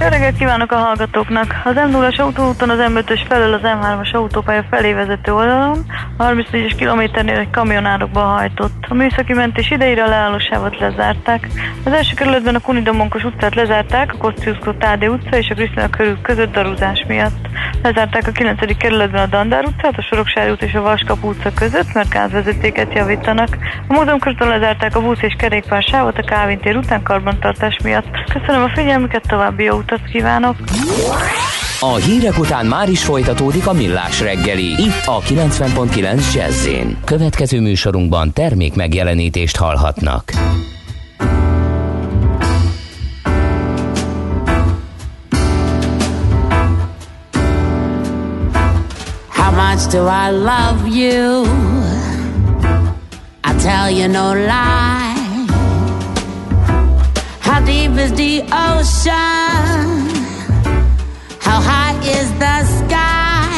Jó reggelt kívánok a hallgatóknak! Az m 0 autóúton az M5-ös felől az M3-as autópálya felé vezető oldalon, a 34-es kilométernél egy kamionárokba hajtott. A műszaki mentés idejére a leállósávot lezárták. Az első kerületben a Kunidomonkos utcát lezárták, a Kosciuszko Tádé utca és a Krisztina körül között darúzás miatt. Lezárták a 9. kerületben a Dandár utcát, a Soroksári út és a Vaskap utca között, mert gázvezetéket javítanak. A múzeum körtől lezárták a busz és kerékpár sávot a Kávin tér után karbantartás miatt. Köszönöm a figyelmüket, további jó utat kívánok! A hírek után már is folytatódik a millás reggeli, itt a 90.9 jazz Következő műsorunkban termék megjelenítést hallhatnak. How much do I love you? I tell you no lie. How deep is the ocean? How high is the sky?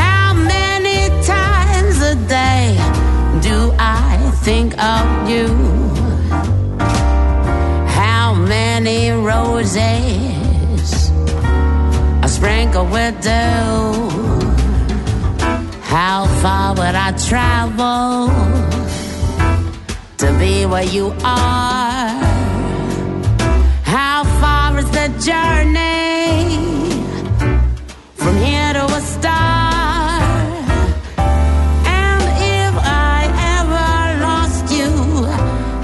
How many times a day do I think of you? How many roses I sprinkle with dew? How far would I travel to be where you are? Journey from here to a star? And if I ever lost you,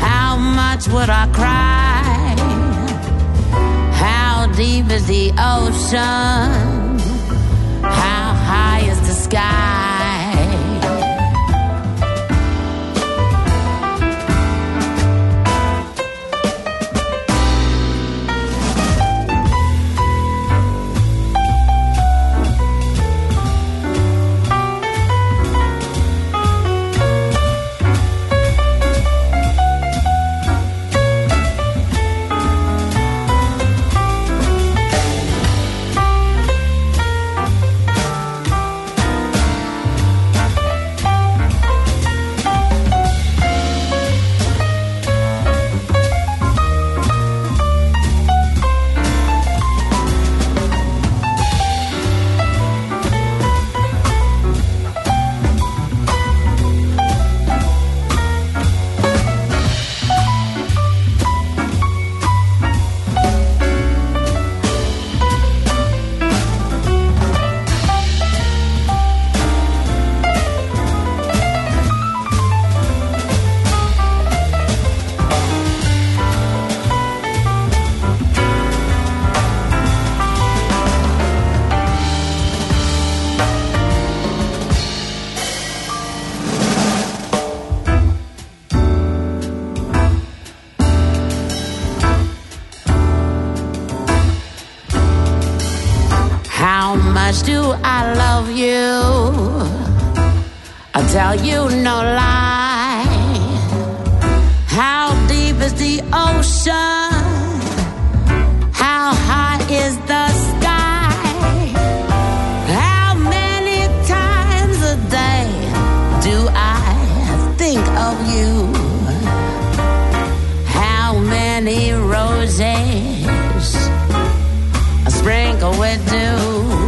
how much would I cry? How deep is the ocean? How high is the sky? You? I'll tell you no lie. How deep is the ocean? How high is the sky? How many times a day do I think of you? How many roses I sprinkle with dew?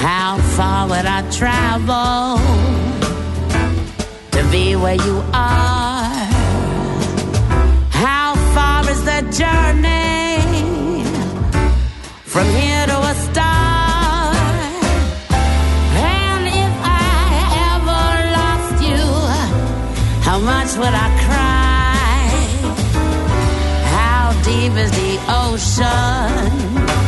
How far would I travel to be where you are? How far is the journey from here to a star? And if I ever lost you, how much would I cry? How deep is the ocean?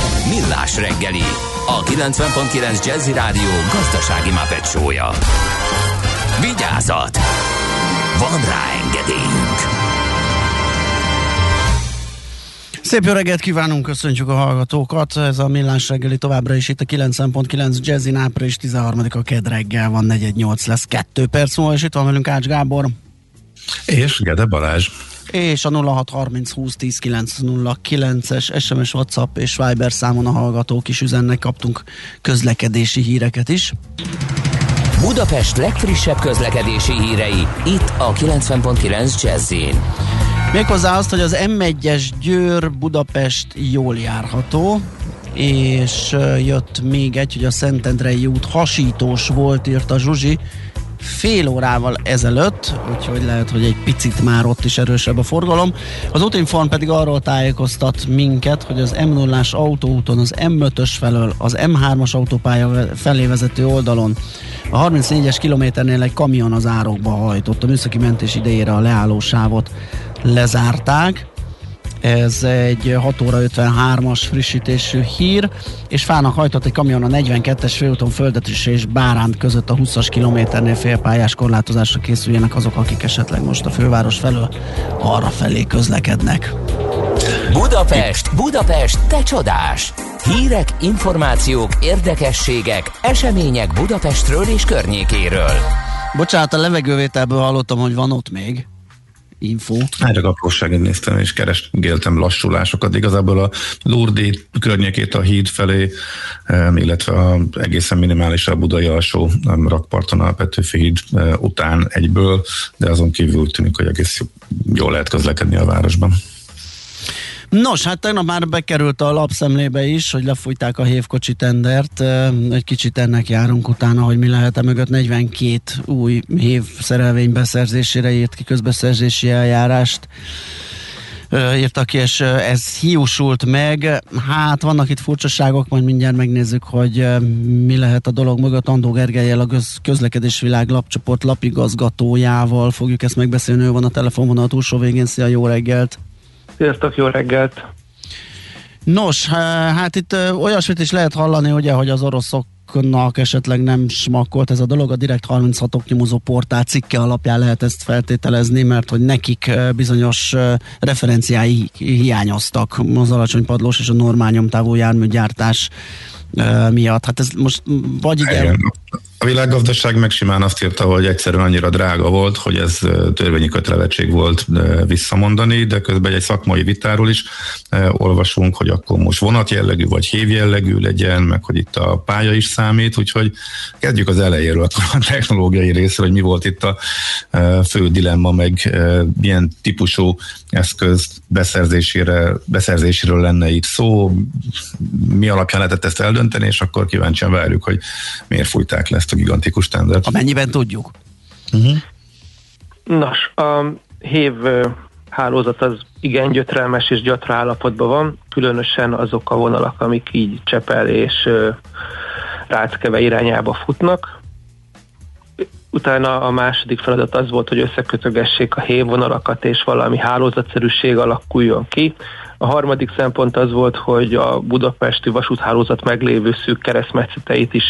Millás reggeli, a 90.9 Jazzy Rádió gazdasági mapetsója. Vigyázat! Van rá engedélyünk! Szép jó reggelt kívánunk, köszöntjük a hallgatókat. Ez a Millás reggeli továbbra is itt a 9.9 Jazzin április 13-a ked reggel van, 418 lesz 2 perc múlva, és itt van velünk Ács Gábor. És Gede Balázs. És a 0630 20 10 909-es SMS, WhatsApp és Viber számon a hallgatók is üzennek, kaptunk közlekedési híreket is. Budapest legfrissebb közlekedési hírei, itt a 90.9 jazz Méghozzá azt, hogy az M1-es Győr Budapest jól járható, és jött még egy, hogy a Szentendrei út hasítós volt, írta Zsuzsi, fél órával ezelőtt, úgyhogy lehet, hogy egy picit már ott is erősebb a forgalom. Az Utinform pedig arról tájékoztat minket, hogy az m 0 autóúton az M5-ös felől az M3-as autópálya felé vezető oldalon a 34-es kilométernél egy kamion az árokba hajtott. A műszaki mentés idejére a leállósávot lezárták. Ez egy 6 óra 53-as frissítésű hír, és fának hajtott egy kamion a 42-es főúton Földetis és Báránt között a 20-as kilométernél félpályás korlátozásra készüljenek azok, akik esetleg most a főváros felől arra felé közlekednek. Budapest, Budapest, te csodás! Hírek, információk, érdekességek, események Budapestről és környékéről. Bocsánat, a levegővételből hallottam, hogy van ott még info. Hát csak apróságot néztem, és keresgéltem lassulásokat. Igazából a Lurdi környékét a híd felé, illetve a egészen minimális a budai alsó rakparton a Petőfi híd után egyből, de azon kívül tűnik, hogy egész jó- jól lehet közlekedni a városban. Nos, hát tegnap már bekerült a lapszemlébe is, hogy lefújták a hévkocsi tendert. Egy kicsit ennek járunk utána, hogy mi lehet e mögött 42 új hév szerelvény beszerzésére írt ki közbeszerzési eljárást Ö, írtak ki, és ez hiúsult meg. Hát vannak itt furcsaságok, majd mindjárt megnézzük, hogy mi lehet a dolog mögött. Andó Gergelyel, a köz- közlekedésvilág lapcsoport lapigazgatójával fogjuk ezt megbeszélni. Ő van a telefonvonal túlsó végén. Szia, jó reggelt! Sziasztok, jó reggelt! Nos, há- hát itt ö, olyasmit is lehet hallani, ugye, hogy az oroszoknak esetleg nem smakkolt ez a dolog, a Direkt 36 oknyomozó portál cikke alapján lehet ezt feltételezni, mert hogy nekik ö, bizonyos referenciái hi- hiányoztak az alacsony padlós és a normál nyomtávú járműgyártás miatt. Hát ez most vagy Igen. A világgazdaság meg simán azt írta, hogy egyszerűen annyira drága volt, hogy ez törvényi kötelevetség volt visszamondani, de közben egy szakmai vitáról is olvasunk, hogy akkor most vonat jellegű vagy hév jellegű legyen, meg hogy itt a pálya is számít, úgyhogy kezdjük az elejéről, akkor a technológiai részről, hogy mi volt itt a fő dilemma, meg milyen típusú eszköz beszerzésére, beszerzéséről lenne itt szó, mi alapján lehetett ezt eldönteni, és akkor kíváncsian várjuk, hogy miért fújták le ezt a gigantikus tendert. Amennyiben tudjuk. Uh-huh. Nos, a hév hálózat az igen gyötrelmes és gyatra állapotban van, különösen azok a vonalak, amik így Csepel és Ráckeve irányába futnak. Utána a második feladat az volt, hogy összekötögessék a hévvonalakat, és valami hálózatszerűség alakuljon ki. A harmadik szempont az volt, hogy a budapesti vasúthálózat meglévő szűk keresztmetszeteit is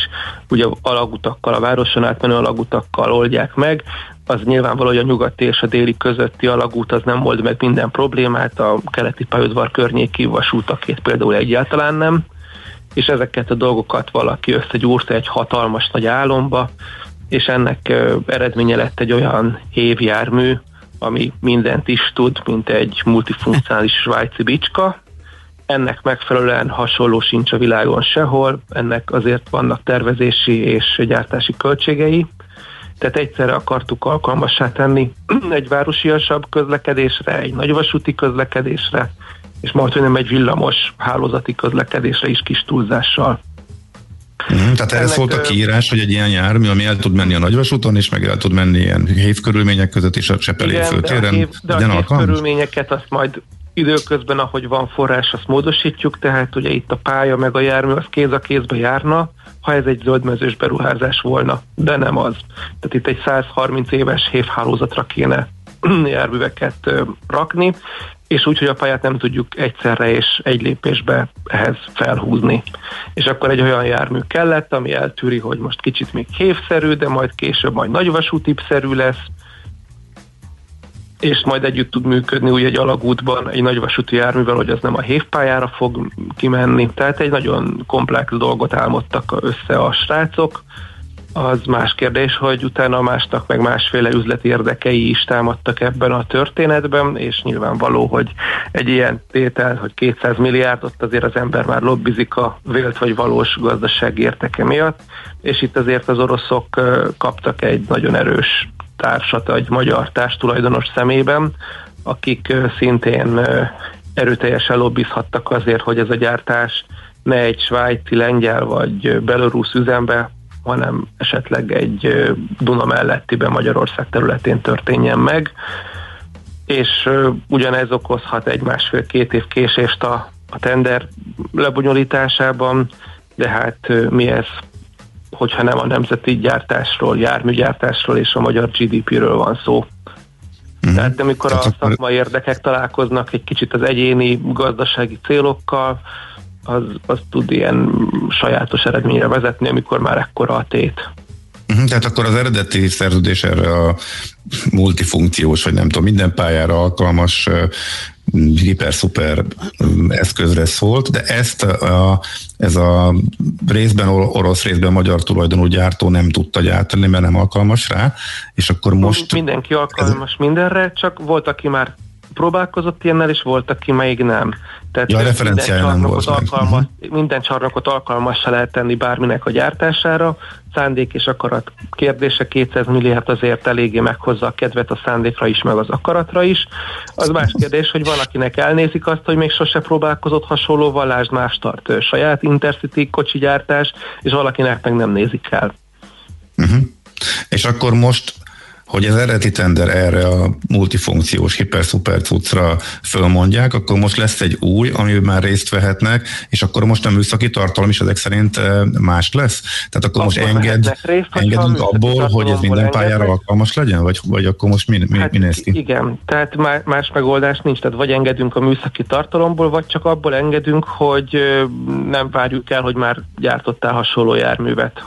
ugye alagutakkal, a városon átmenő alagutakkal oldják meg. Az nyilvánvaló, hogy a nyugati és a déli közötti alagút az nem old meg minden problémát, a keleti pályaudvar környéki vasútakét például egyáltalán nem és ezeket a dolgokat valaki összegyúrta egy hatalmas nagy álomba, és ennek eredménye lett egy olyan hévjármű, ami mindent is tud, mint egy multifunkcionális svájci bicska. Ennek megfelelően hasonló sincs a világon sehol, ennek azért vannak tervezési és gyártási költségei, tehát egyszerre akartuk alkalmassá tenni egy városiasabb közlekedésre, egy nagyvasúti közlekedésre, és majd, nem egy villamos hálózati közlekedésre is kis túlzással. Mm, tehát erre szólt a kiírás, hogy egy ilyen jármű, ami el tud menni a nagyvasúton, és meg el tud menni ilyen hévkörülmények között is a Csepeli főtéren. De a, hév, de a hévkörülményeket azt majd időközben, ahogy van forrás, azt módosítjuk, tehát ugye itt a pálya meg a jármű az kéz a kézbe járna, ha ez egy zöldmezős beruházás volna, de nem az. Tehát itt egy 130 éves hévhálózatra kéne járműveket rakni, és úgy, hogy a pályát nem tudjuk egyszerre és egy lépésbe ehhez felhúzni. És akkor egy olyan jármű kellett, ami eltűri, hogy most kicsit még hévszerű, de majd később majd nagyvasútipszerű lesz, és majd együtt tud működni úgy egy alagútban egy nagyvasúti járművel, hogy az nem a hévpályára fog kimenni. Tehát egy nagyon komplex dolgot álmodtak össze a srácok, az más kérdés, hogy utána másnak meg másféle üzleti érdekei is támadtak ebben a történetben, és nyilvánvaló, hogy egy ilyen tétel, hogy 200 milliárdot azért az ember már lobbizik a vélt vagy valós gazdasági érteke miatt, és itt azért az oroszok kaptak egy nagyon erős társat, egy magyar társtulajdonos szemében, akik szintén erőteljesen lobbizhattak azért, hogy ez a gyártás ne egy svájci, lengyel vagy belorusz üzembe hanem esetleg egy Duna mellettiben Magyarország területén történjen meg, és ugyanez okozhat egy másfél-két év késést a, a tender lebonyolításában, de hát mi ez, hogyha nem a nemzeti gyártásról, járműgyártásról és a magyar GDP-ről van szó. Mm. Tehát amikor a szakmai érdekek találkoznak egy kicsit az egyéni gazdasági célokkal, az, az tud ilyen sajátos eredményre vezetni, amikor már ekkora a tét. Uh-huh, tehát akkor az eredeti szerződés erre a multifunkciós, vagy nem tudom, minden pályára alkalmas hiper-szuper eszközre szólt, de ezt a, ez a részben orosz, részben magyar tulajdonú gyártó nem tudta gyártani, mert nem alkalmas rá, és akkor most... Mindenki alkalmas ez... mindenre, csak volt, aki már próbálkozott ilyennel, és volt, aki még nem. Tehát ja, a referenciája nem volt alkalmas, uh-huh. Minden csarnokot alkalmassá lehet tenni bárminek a gyártására. Szándék és akarat kérdése 200 milliárd azért eléggé meghozza a kedvet a szándékra is, meg az akaratra is. Az más kérdés, hogy van, akinek elnézik azt, hogy még sose próbálkozott hasonlóval, lásd más tart saját Intercity kocsi gyártás, és valakinek meg nem nézik el. Uh-huh. És akkor most hogy az eredeti tender erre a multifunkciós hiper-szuper cuccra fölmondják, akkor most lesz egy új, amiben már részt vehetnek, és akkor most a műszaki tartalom is ezek szerint eh, más lesz? Tehát akkor, akkor most enged, részt, engedünk abból, hogy ez minden pályára engednek. alkalmas legyen? Vagy, vagy akkor most mi, mi, hát mi néz ki? Igen, tehát más megoldás nincs, tehát vagy engedünk a műszaki tartalomból, vagy csak abból engedünk, hogy nem várjuk el, hogy már gyártottál hasonló járművet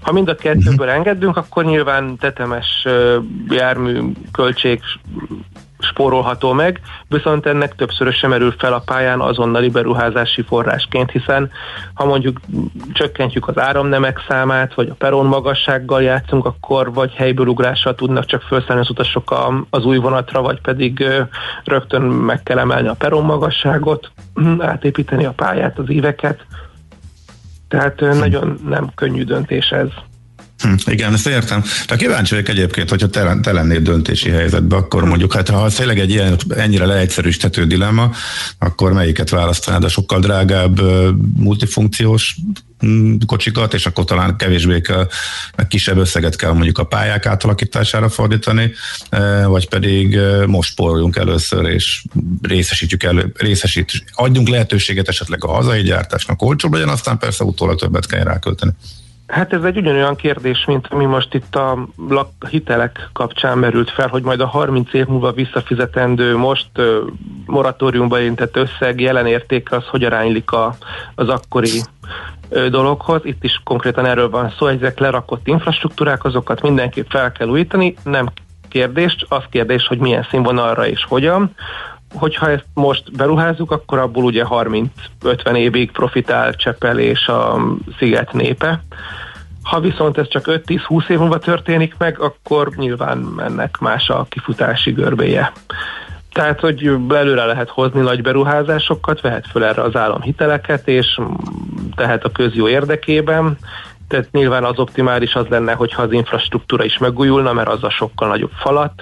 ha mind a kettőből engedünk, akkor nyilván tetemes jármű költség spórolható meg, viszont ennek többszörösen merül fel a pályán azonnali beruházási forrásként, hiszen ha mondjuk csökkentjük az áramnemek számát, vagy a peron magassággal játszunk, akkor vagy helyből ugrással tudnak csak felszállni az utasok az új vonatra, vagy pedig rögtön meg kell emelni a peron magasságot, átépíteni a pályát, az éveket. Tehát nagyon nem könnyű döntés ez. Hm, igen, ezt értem. De kíváncsi vagyok egyébként, hogyha te, te lennél döntési helyzetben, akkor hm. mondjuk, hát ha tényleg egy ilyen ennyire leegyszerűsítető dilemma, akkor melyiket választanád a sokkal drágább multifunkciós hm, kocsikat, és akkor talán kevésbé kell, meg kisebb összeget kell mondjuk a pályák átalakítására fordítani, vagy pedig most spóroljunk először, és részesítjük elő, részesít, adjunk lehetőséget esetleg a hazai gyártásnak olcsóbb legyen, aztán persze utólag többet kell rákölteni. Hát ez egy ugyanolyan kérdés, mint ami most itt a hitelek kapcsán merült fel, hogy majd a 30 év múlva visszafizetendő most moratóriumba érintett összeg jelen értéke az hogy aránylik a, az akkori dologhoz. Itt is konkrétan erről van szó, ezek lerakott infrastruktúrák, azokat mindenképp fel kell újítani, nem kérdés, az kérdés, hogy milyen színvonalra és hogyan hogyha ezt most beruházzuk, akkor abból ugye 30-50 évig profitál Csepel és a sziget népe. Ha viszont ez csak 5-10-20 év múlva történik meg, akkor nyilván ennek más a kifutási görbéje. Tehát, hogy belőle lehet hozni nagy beruházásokat, vehet föl erre az állam hiteleket, és tehet a közjó érdekében, tehát nyilván az optimális az lenne, hogyha az infrastruktúra is megújulna, mert az a sokkal nagyobb falat,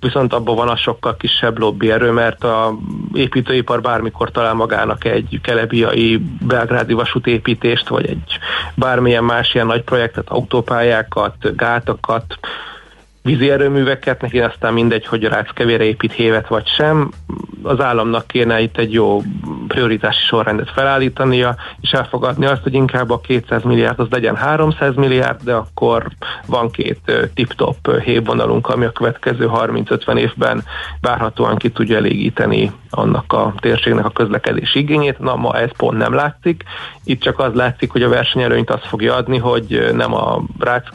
viszont abban van a sokkal kisebb lobbyerő, mert a építőipar bármikor talál magának egy kelebiai belgrádi vasútépítést, vagy egy bármilyen más ilyen nagy projektet, autópályákat, gátakat, vízi erőműveket, neki aztán mindegy, hogy a Ráckevére épít hévet vagy sem. Az államnak kéne itt egy jó prioritási sorrendet felállítania, és elfogadni azt, hogy inkább a 200 milliárd az legyen 300 milliárd, de akkor van két tip-top hévvonalunk, ami a következő 30-50 évben várhatóan ki tudja elégíteni annak a térségnek a közlekedés igényét. Na, ma ez pont nem látszik. Itt csak az látszik, hogy a versenyelőnyt azt fogja adni, hogy nem a Rác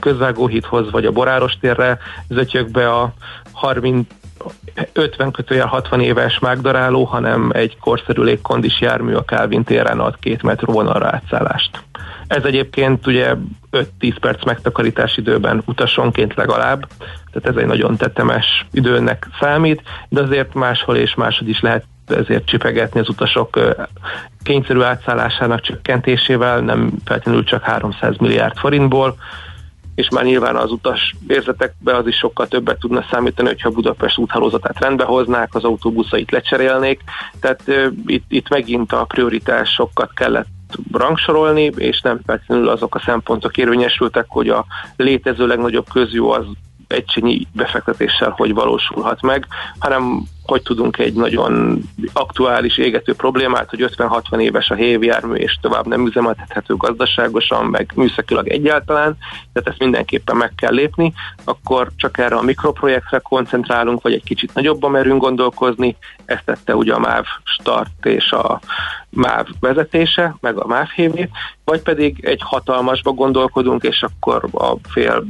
közvágóhíthoz vagy a Boráros térre zötyög be a 30 50 kötőjel 60 éves mágdaráló, hanem egy korszerű légkondis jármű a Calvin téren ad két metró vonalra átszállást. Ez egyébként ugye 5-10 perc megtakarítás időben utasonként legalább, tehát ez egy nagyon tetemes időnek számít, de azért máshol és máshogy is lehet ezért csipegetni az utasok kényszerű átszállásának csökkentésével, nem feltétlenül csak 300 milliárd forintból, és már nyilván az utas érzetekbe az is sokkal többet tudna számítani, hogyha Budapest úthálózatát rendbe hoznák, az autóbuszait lecserélnék, tehát uh, itt, itt megint a prioritásokat kellett rangsorolni, és nem feltétlenül azok a szempontok érvényesültek, hogy a létező legnagyobb közjó az egységnyi befektetéssel hogy valósulhat meg, hanem hogy tudunk egy nagyon aktuális égető problémát, hogy 50-60 éves a hévjármű, és tovább nem üzemeltethető gazdaságosan, meg műszakilag egyáltalán, tehát ezt mindenképpen meg kell lépni, akkor csak erre a mikroprojektre koncentrálunk, vagy egy kicsit nagyobban merünk gondolkozni, ezt tette ugye a MÁV start és a MÁV vezetése, meg a MÁV hévé, vagy pedig egy hatalmasba gondolkodunk, és akkor a fél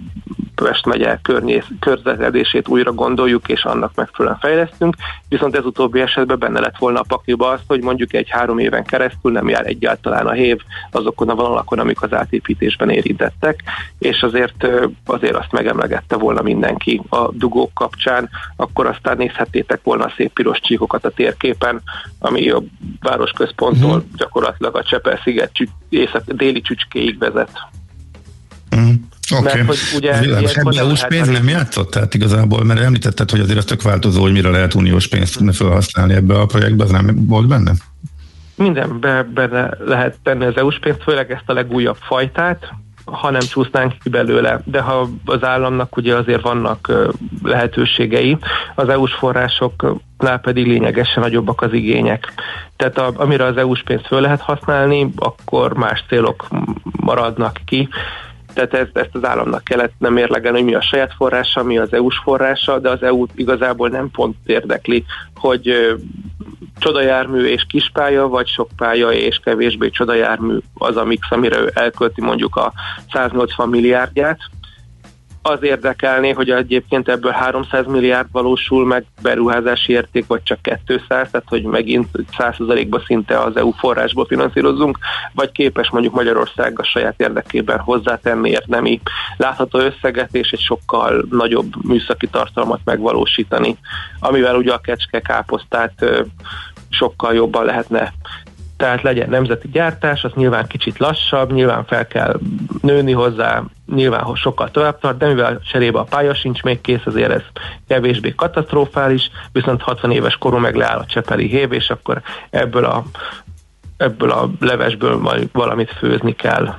Pest megye környész, körzetedését újra gondoljuk, és annak megfelelően fejlesztünk, viszont ez utóbbi esetben benne lett volna a pakliba az, hogy mondjuk egy három éven keresztül nem jár egyáltalán a hév azokon a vonalakon, amik az átépítésben érintettek, és azért, azért azt megemlegette volna mindenki a dugók kapcsán, akkor aztán nézhettétek volna a szép piros csíkokat a térképen, ami a városközponttól uh-huh. gyakorlatilag a Csepel-sziget észak, déli csücskéig vezet. Uh-huh. Oké, okay. hogy ugye Világos, ebben uniós pénz nem játszott? Tehát igazából, mert említetted, hogy azért az tök változó, hogy mire lehet uniós pénzt tudni felhasználni ebbe a projektbe, az nem volt benne? Mindenbe benne lehet tenni az EU-s pénzt, főleg ezt a legújabb fajtát, ha nem csúsznánk ki belőle, de ha az államnak ugye azért vannak lehetőségei, az EU-s forrásoknál pedig lényegesen nagyobbak az igények. Tehát a, amire az EU-s pénzt föl lehet használni, akkor más célok maradnak ki, tehát ezt, ezt az államnak kellett nem mérlegelni, hogy mi a saját forrása, mi az EU-s forrása, de az EU igazából nem pont érdekli, hogy ö, csodajármű és kispálya, vagy sok pálya és kevésbé csodajármű az a mix, amire ő elkölti mondjuk a 180 milliárdját, az érdekelné, hogy egyébként ebből 300 milliárd valósul meg beruházási érték, vagy csak 200, tehát hogy megint 100%-ba szinte az EU forrásból finanszírozzunk, vagy képes mondjuk Magyarország a saját érdekében hozzátenni érdemi látható összeget és egy sokkal nagyobb műszaki tartalmat megvalósítani, amivel ugye a kecske káposztát sokkal jobban lehetne tehát legyen nemzeti gyártás, az nyilván kicsit lassabb, nyilván fel kell nőni hozzá, nyilván sokkal tovább tart, de mivel cserébe a pálya sincs még kész, azért ez kevésbé katasztrofális, viszont 60 éves korú meg leáll a csepeli hév, és akkor ebből a, ebből a levesből majd valamit főzni kell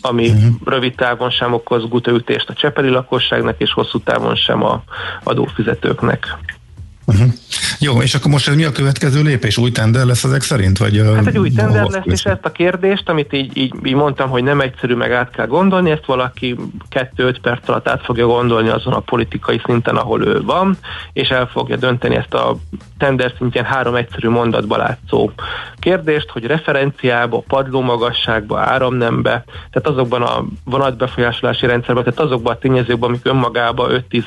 ami uh-huh. rövid távon sem okoz gutaütést a csepeli lakosságnak, és hosszú távon sem a adófizetőknek. Uh-huh. Jó, és akkor most ez mi a következő lépés? Új tender lesz ezek szerint? Vagy, hát egy új tender lesz, és ezt a kérdést, amit így, így, így mondtam, hogy nem egyszerű, meg át kell gondolni, ezt valaki 2-5 perc alatt át fogja gondolni azon a politikai szinten, ahol ő van, és el fogja dönteni ezt a tender szintjén három egyszerű mondatba látszó kérdést, hogy referenciába, padlómagasságba, áramnembe, tehát azokban a vonatbefolyásolási rendszerben, tehát azokban a tényezőkben, amik önmagában 5-10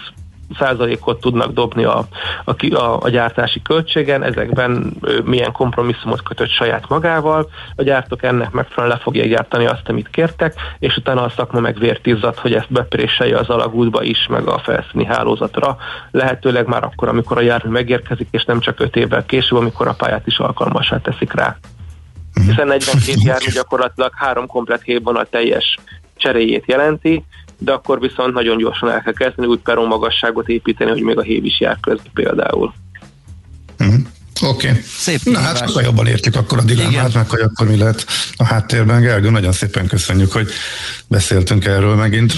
százalékot tudnak dobni a, a, a, a gyártási költségen, ezekben milyen kompromisszumot kötött saját magával, a gyártók ennek megfelelően le fogják gyártani azt, amit kértek, és utána a szakma meg vértizzat, hogy ezt bepréselje az alagútba is, meg a felszíni hálózatra, lehetőleg már akkor, amikor a jármű megérkezik, és nem csak 5 évvel később, amikor a pályát is alkalmasá teszik rá. Hiszen 42 jármű gyakorlatilag három komplet a teljes cseréjét jelenti, de akkor viszont nagyon gyorsan el kell kezdeni úgy peron magasságot építeni, hogy még a hév is jár közben például. Uh-huh. Oké. Okay. Szép Na hát sokkal jobban értjük akkor a dilemmát, meg hogy akkor mi lehet a háttérben. Gergő, nagyon szépen köszönjük, hogy beszéltünk erről megint.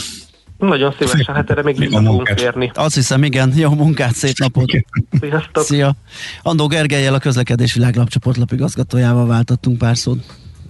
Nagyon szívesen, hát erre még vissza fogunk érni. Azt hiszem, igen. Jó munkát, szép napot. Sziasztok. Szia. Andó Gergelyel a közlekedés világlapcsoport lapigazgatójával váltottunk pár szót.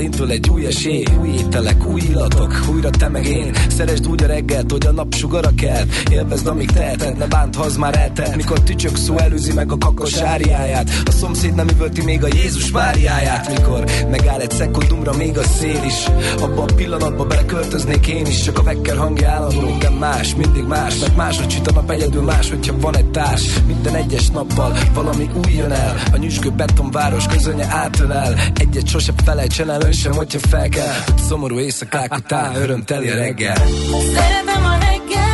Indul egy új esély. Új ételek, új illatok, újra te meg én. Szeresd úgy a reggelt, hogy a nap sugara kell. Élvezd, amíg teheted, ne bánt, ha már eltelt. Mikor tücsök szó előzi meg a kakos áriáját. A szomszéd nem üvölti még a Jézus Máriáját Mikor megáll egy szekundumra még a szél is. Abba a pillanatba beleköltöznék én is Csak a vekker hangja állandó, de más, mindig más Mert máshogy süt a nap egyedül más, hogyha van egy társ. Minden egyes nappal valami új jön el. A nyüskő betonváros közönye átölel Egyet sose felejtsen el, sem, hogyha fel kell. Szomorú éjszakák után örömteli reggel. Szeretem a reggel,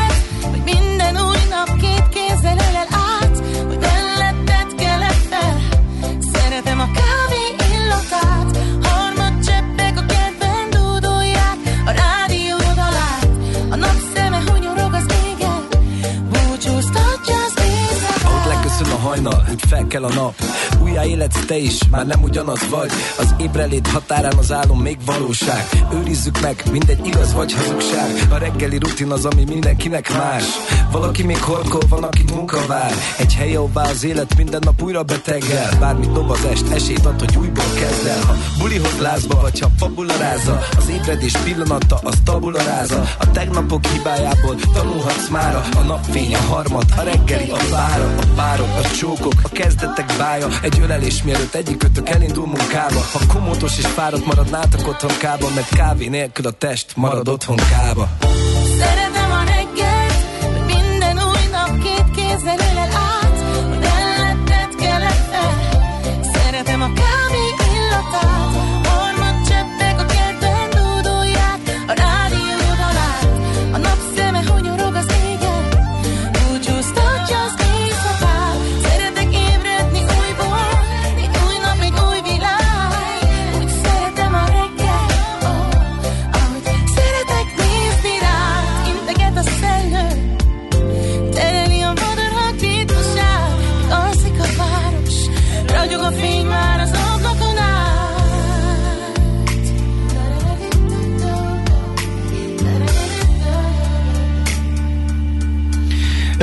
hajnal, úgy fel kell a nap. Újjá életsz te is, már nem ugyanaz vagy. Az ébrelét határán az álom még valóság. Őrizzük meg, mindegy igaz vagy hazugság. A reggeli rutin az, ami mindenkinek más. Valaki még horkol, van, akit munka vár. Egy hely, ahová az élet minden nap újra beteggel. Bármit dob az est, esélyt ad, hogy újból kezd el. Ha bulihoz lázba, vagy ha fabularáza Az ébredés pillanata, az tabularáza A tegnapok hibájából tanulhatsz mára. A napfény, a harmad, a reggeli, a vára. A párok, a csókok, a kezdetek bája. Egy ölelés mielőtt egyikötök elindul munkába. Ha komótos és fáradt maradnátok otthonkába Mert kávé nélkül a test marad otthonkába Szeretem a reggelt, minden új nap két kézzel ölel áll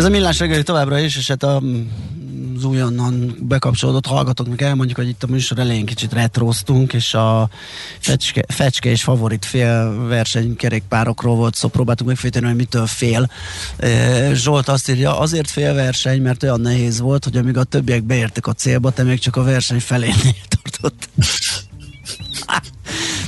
a millás reggeli továbbra is, és hát a, az újonnan bekapcsolódott hallgatóknak elmondjuk, hogy itt a műsor elején kicsit retroztunk, és a fecske, fecske és favorit fél versenykerékpárokról volt szó, próbáltunk megfejteni, hogy mitől fél. E, Zsolt azt írja, azért fél verseny, mert olyan nehéz volt, hogy amíg a többiek beértek a célba, te még csak a verseny felénél tartott.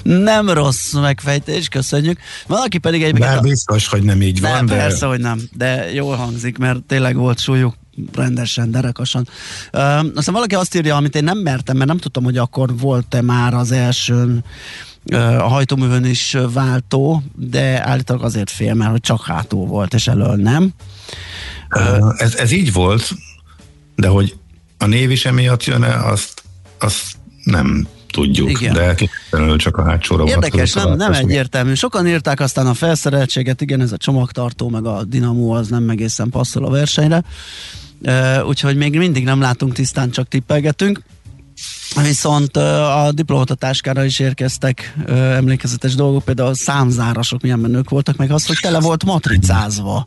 Nem rossz megfejtés, köszönjük. Valaki pedig egy... Bár biztos, hogy nem így van, de... Persze, hogy nem, de jól hangzik, mert tényleg volt súlyuk rendesen, derekasan. Uh, aztán valaki azt írja, amit én nem mertem, mert nem tudtam, hogy akkor volt-e már az első a hajtóművön is váltó, de állítólag azért fél, mert hogy csak hátul volt, és elől nem. Ez, ez így volt, de hogy a név is emiatt jön-e, azt, azt nem tudjuk, igen. de képtelenül csak a hátsóra Érdekes, nem, nem egyértelmű. Sokan írták aztán a felszereltséget, igen, ez a csomagtartó, meg a dinamó az nem egészen passzol a versenyre, uh, úgyhogy még mindig nem látunk tisztán, csak tippelgetünk. Viszont uh, a diplomatatáskára is érkeztek uh, emlékezetes dolgok, például a számzárasok milyen menők voltak, meg az, hogy tele volt matricázva.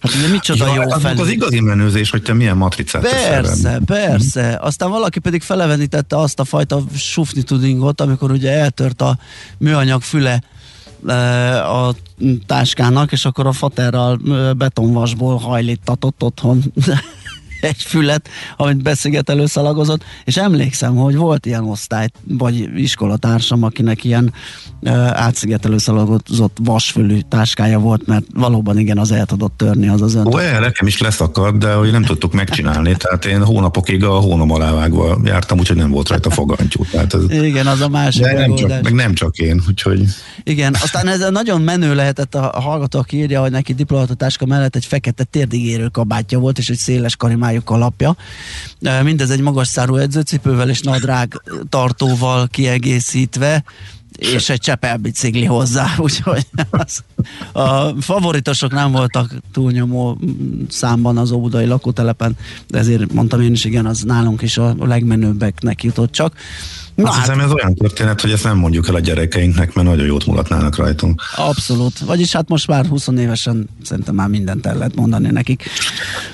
Hát ugye micsoda ja, jó fel. Az igazi menőzés, hogy te milyen matricát Persze, persze. Hmm. Aztán valaki pedig felevenítette azt a fajta sufni tudingot, amikor ugye eltört a műanyag füle a táskának, és akkor a faterral betonvasból hajlítatott otthon egy fület, amit beszigetelő szalagozott, és emlékszem, hogy volt ilyen osztály, vagy iskolatársam, akinek ilyen uh, átszigetelő szalagozott vasfülű táskája volt, mert valóban igen, az el tudott törni az az önt. Ó, el, nekem is leszakadt, de hogy nem tudtuk megcsinálni, tehát én hónapokig a hónom alávágva jártam, úgyhogy nem volt rajta fogantyú. Tehát ez, igen, az a másik de nem csak, meg nem csak én, úgyhogy... Igen, aztán ez nagyon menő lehetett, a, a hallgató, aki írja, hogy neki diplomatatáska mellett egy fekete térdigérő kabátja volt, és egy széles karimá ruhájuk alapja. Mindez egy magas szárú edzőcipővel és nadrág tartóval kiegészítve, és egy csepelbicikli hozzá, úgyhogy az, a favoritosok nem voltak túlnyomó számban az óbudai lakótelepen, de ezért mondtam én is, igen, az nálunk is a legmenőbbeknek jutott csak. Na, Azt hát, hiszem, ez olyan történet, hogy ezt nem mondjuk el a gyerekeinknek, mert nagyon jót mulatnának rajtunk. Abszolút. Vagyis hát most már 20 évesen szerintem már mindent el lehet mondani nekik.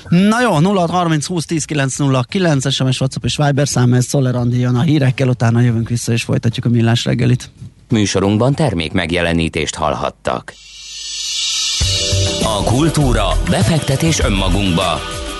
Na jó, 0 30 20 10 9 0 9 SMS, WhatsApp és Viber szám, ez Szoller Andi jön a hírekkel, utána jövünk vissza és folytatjuk a millás reggelit. Műsorunkban termék megjelenítést hallhattak. A kultúra, befektetés önmagunkba.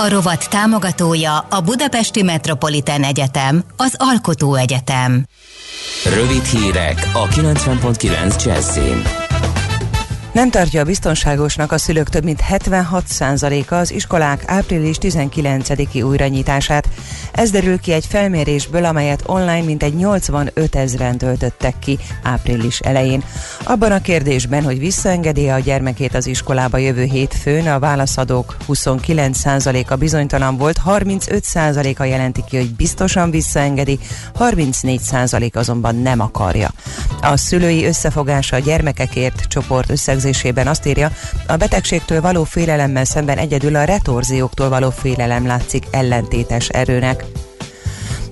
A rovat támogatója a Budapesti Metropolitán Egyetem, az Alkotó Egyetem. Rövid hírek a 90.9 Jazzin. Nem tartja a biztonságosnak a szülők több mint 76%-a az iskolák április 19-i újranyitását. Ez derül ki egy felmérésből, amelyet online mintegy 85 ezeren töltöttek ki április elején. Abban a kérdésben, hogy visszaengedi a gyermekét az iskolába jövő hétfőn, a válaszadók 29%-a bizonytalan volt, 35%-a jelenti ki, hogy biztosan visszaengedi, 34% azonban nem akarja. A szülői összefogása a gyermekekért csoport összegzés elemzésében azt írja, a betegségtől való félelemmel szemben egyedül a retorzióktól való félelem látszik ellentétes erőnek.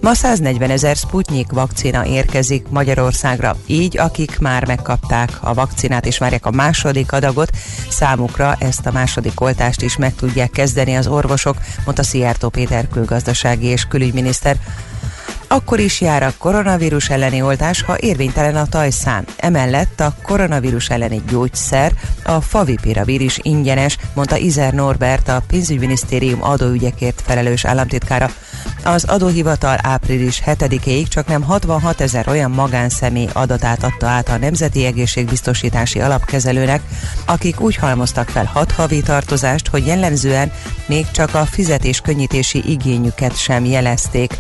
Ma 140 ezer Sputnik vakcina érkezik Magyarországra, így akik már megkapták a vakcinát és várják a második adagot, számukra ezt a második oltást is meg tudják kezdeni az orvosok, mondta Szijjártó Péter külgazdasági és külügyminiszter. Akkor is jár a koronavírus elleni oltás, ha érvénytelen a tajszán. Emellett a koronavírus elleni gyógyszer, a favipiravir is ingyenes, mondta Izer Norbert, a pénzügyminisztérium adóügyekért felelős államtitkára. Az adóhivatal április 7-ig csak nem 66 ezer olyan magánszemély adatát adta át a Nemzeti Egészségbiztosítási Alapkezelőnek, akik úgy halmoztak fel 6 havi tartozást, hogy jellemzően még csak a fizetés könnyítési igényüket sem jelezték.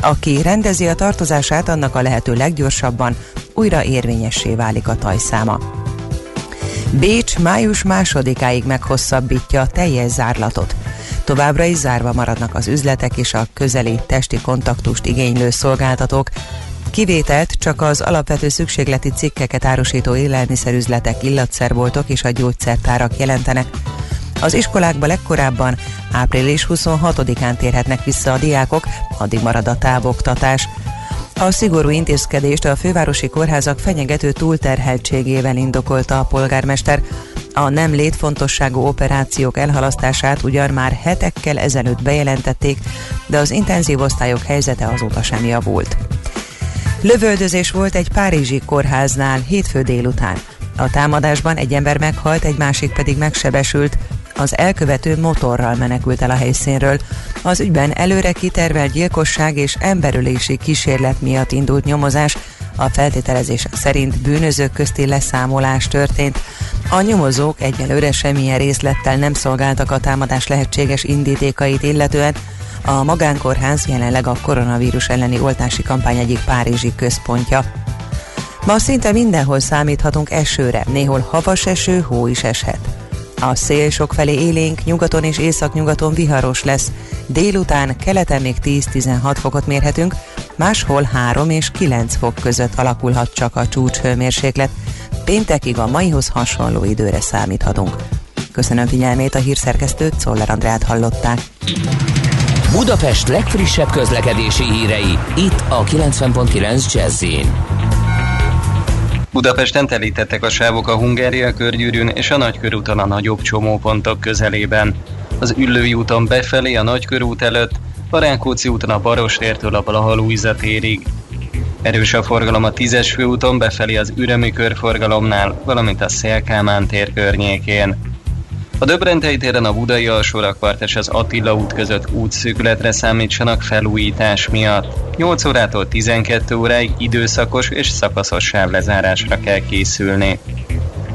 Aki rendezi a tartozását, annak a lehető leggyorsabban újra érvényessé válik a tajszáma. Bécs május másodikáig meghosszabbítja a teljes zárlatot. Továbbra is zárva maradnak az üzletek és a közeli testi kontaktust igénylő szolgáltatók, Kivételt csak az alapvető szükségleti cikkeket árusító élelmiszerüzletek, illatszerboltok és a gyógyszertárak jelentenek. Az iskolákba legkorábban április 26-án térhetnek vissza a diákok, addig marad a távoktatás. A szigorú intézkedést a fővárosi kórházak fenyegető túlterheltségével indokolta a polgármester. A nem létfontosságú operációk elhalasztását ugyan már hetekkel ezelőtt bejelentették, de az intenzív osztályok helyzete azóta sem javult. Lövöldözés volt egy párizsi kórháznál hétfő délután. A támadásban egy ember meghalt, egy másik pedig megsebesült. Az elkövető motorral menekült el a helyszínről. Az ügyben előre kitervelt gyilkosság és emberölési kísérlet miatt indult nyomozás. A feltételezések szerint bűnözők közti leszámolás történt. A nyomozók egyelőre semmilyen részlettel nem szolgáltak a támadás lehetséges indítékait illetően, a magánkórház jelenleg a koronavírus elleni oltási kampány egyik párizsi központja. Ma szinte mindenhol számíthatunk esőre, néhol havas eső, hó is eshet. A szél sokfelé élénk, nyugaton és északnyugaton viharos lesz. Délután keleten még 10-16 fokot mérhetünk, máshol 3 és 9 fok között alakulhat csak a csúcshőmérséklet. Péntekig a maihoz hasonló időre számíthatunk. Köszönöm figyelmét a hírszerkesztőt, Szoller Andrát hallották. Budapest legfrissebb közlekedési hírei, itt a 90.9 jazz Budapesten telítettek a sávok a Hungária körgyűrűn és a Nagykörúton a nagyobb csomópontok közelében. Az Üllői úton befelé a Nagykörút előtt, a Rákóczi úton a Barostértől a Blahalújza térig. Erős a forgalom a 10-es főúton befelé az Ürömi körforgalomnál, valamint a Szélkámán tér környékén. A Döbrentei téren a Budai alsórakpart és az Attila út között útszűkületre számítsanak felújítás miatt. 8 órától 12 óráig időszakos és szakaszos sávlezárásra kell készülni.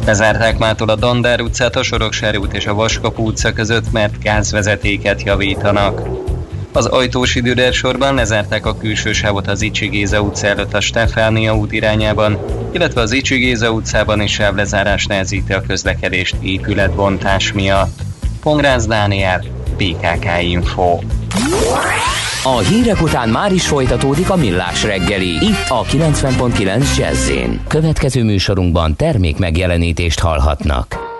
Lezárták mától a Dandár utcát, a Soroksári út és a Vaskap utca között, mert gázvezetéket javítanak. Az ajtós időre sorban lezárták a külső sávot az Icsi Géza utca előtt a Stefánia út irányában, illetve az Icsi Géza utcában is sávlezárás nehezíti a közlekedést épületbontás miatt. Pongrász Dániel, PKK Info. A hírek után már is folytatódik a millás reggeli, itt a 90.9 jazz Következő műsorunkban termék megjelenítést hallhatnak.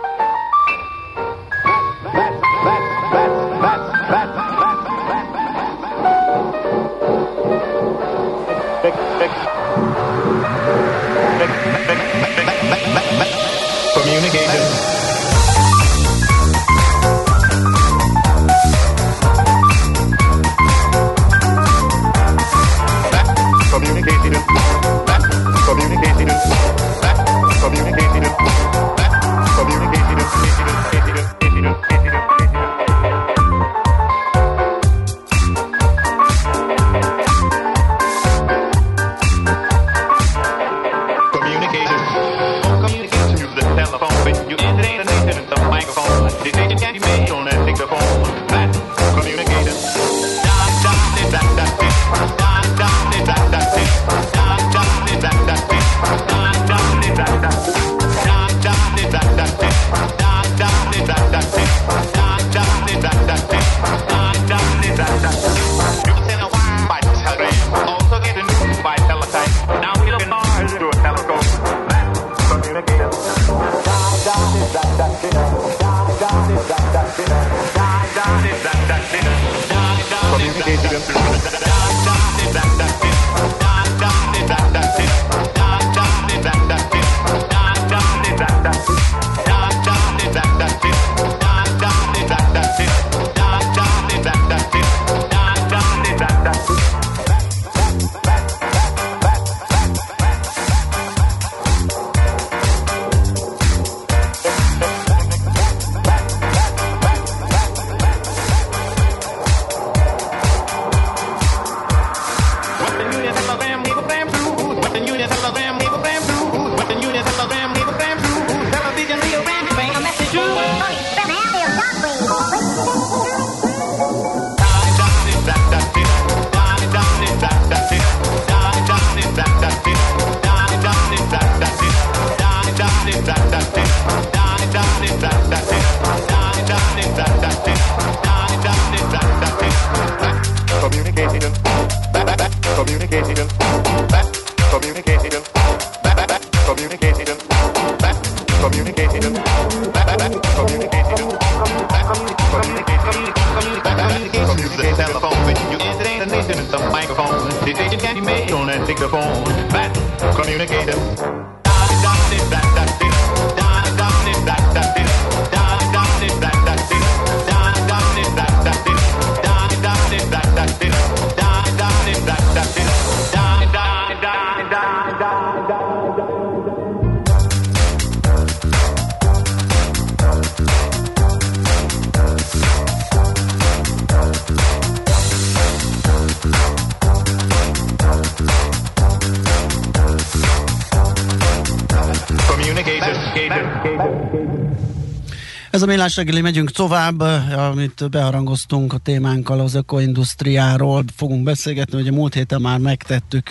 A Millás reggeli, megyünk tovább, amit beharangoztunk a témánkkal az ökoindustriáról, fogunk beszélgetni, ugye múlt héten már megtettük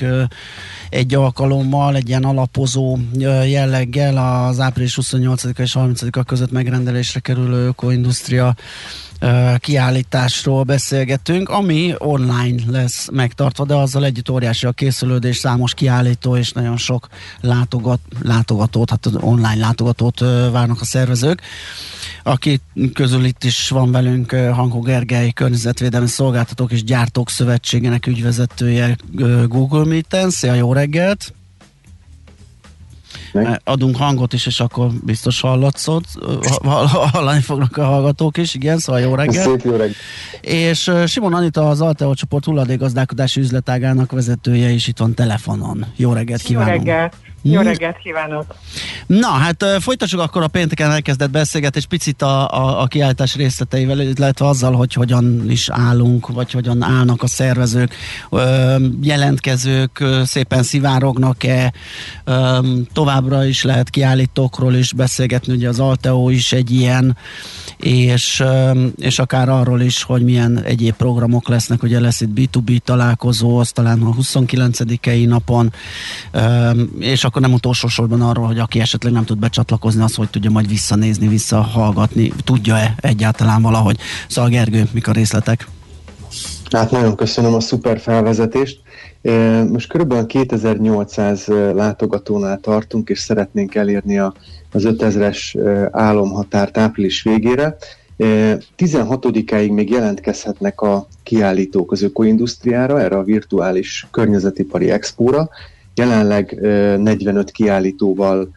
egy alkalommal, egy ilyen alapozó jelleggel az április 28 és 30-a között megrendelésre kerülő ökoindustria kiállításról beszélgetünk, ami online lesz megtartva, de azzal együtt óriási a készülődés, számos kiállító és nagyon sok látogat, látogatót, hát online látogatót várnak a szervezők. Aki közül itt is van velünk Hankó Gergely, környezetvédelmi szolgáltatók és gyártók szövetségének ügyvezetője Google Meet-en. Szia, jó reggelt! Meg. Adunk hangot is, és akkor biztos hallatszod. Hallani fognak a hallgatók is, igen, szóval jó reggel. Szép jó reggel. És Simon Anita, az Alteo csoport hulladékgazdálkodási üzletágának vezetője is itt van telefonon. Jó reggelt kívánok! Jó reggelt! Jó reggelt kívánok! Na, hát folytassuk akkor a pénteken elkezdett beszélgetés picit a, a, a kiállítás részleteivel, illetve azzal, hogy hogyan is állunk, vagy hogyan állnak a szervezők, jelentkezők szépen szivárognak-e, továbbra is lehet kiállítókról is beszélgetni, ugye az Alteo is egy ilyen, és, és akár arról is, hogy milyen egyéb programok lesznek, ugye lesz itt B2B találkozó, az talán a 29-i napon, és akkor nem utolsó sorban arról, hogy aki esetleg nem tud becsatlakozni, az hogy tudja majd visszanézni, visszahallgatni, tudja-e egyáltalán valahogy. Szóval Gergő, mik a részletek? Hát nagyon köszönöm a szuper felvezetést. Most körülbelül 2800 látogatónál tartunk, és szeretnénk elérni a, az 5000-es álomhatárt április végére. 16-áig még jelentkezhetnek a kiállítók az ökoindustriára, erre a virtuális környezetipari expóra. Jelenleg 45 kiállítóval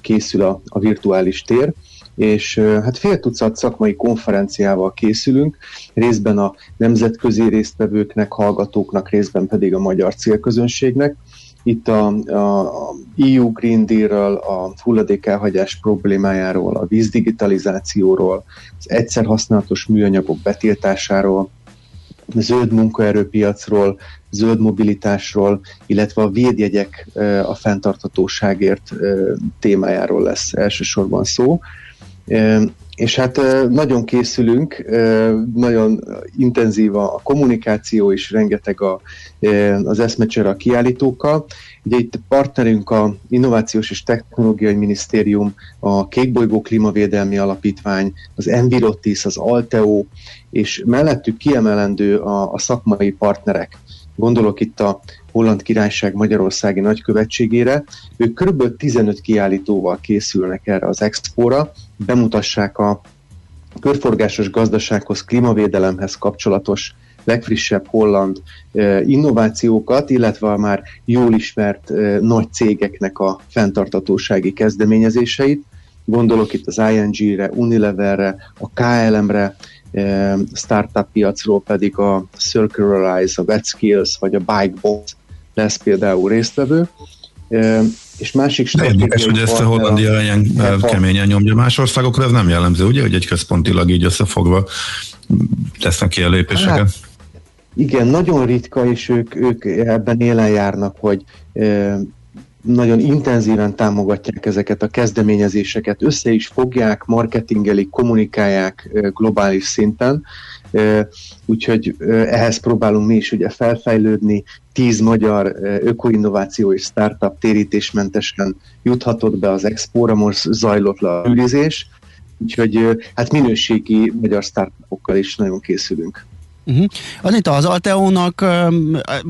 készül a, a virtuális tér, és hát fél tucat szakmai konferenciával készülünk, részben a nemzetközi résztvevőknek, hallgatóknak, részben pedig a magyar célközönségnek. Itt a, a EU Green Deal-ről, a hulladékelhagyás problémájáról, a vízdigitalizációról, az egyszer használatos műanyagok betiltásáról, zöld munkaerőpiacról, zöld mobilitásról, illetve a védjegyek a fenntarthatóságért témájáról lesz elsősorban szó. És hát nagyon készülünk, nagyon intenzív a kommunikáció, és rengeteg a, az eszmecsere a kiállítókkal. Ugye itt partnerünk a Innovációs és Technológiai Minisztérium, a Kékbolygó Klímavédelmi Alapítvány, az Envirotis, az Alteo, és mellettük kiemelendő a, a szakmai partnerek. Gondolok itt a Holland Királyság Magyarországi Nagykövetségére. Ők kb. 15 kiállítóval készülnek erre az expóra, bemutassák a körforgásos gazdasághoz, klímavédelemhez kapcsolatos legfrissebb holland innovációkat, illetve a már jól ismert nagy cégeknek a fenntartatósági kezdeményezéseit. Gondolok itt az ING-re, Unileverre, a KLM-re, startup piacról pedig a Circularize, a VetSkills vagy a BikeBot lesz például résztvevő. És másik De érdekes, hogy ezt a Hollandia ilyen keményen nyomja. Más országokra ez nem jellemző, ugye, hogy egy központilag így összefogva tesznek a lépéseket? Hát, igen, nagyon ritka, és ők, ők ebben élen járnak, hogy nagyon intenzíven támogatják ezeket a kezdeményezéseket, össze is fogják, marketingelik, kommunikálják globális szinten, úgyhogy ehhez próbálunk mi is ugye felfejlődni, tíz magyar ökoinnováció és startup térítésmentesen juthatott be az expóra, most zajlott le a ülizés, úgyhogy hát minőségi magyar startupokkal is nagyon készülünk. Uh-huh. Anita, az Alteónak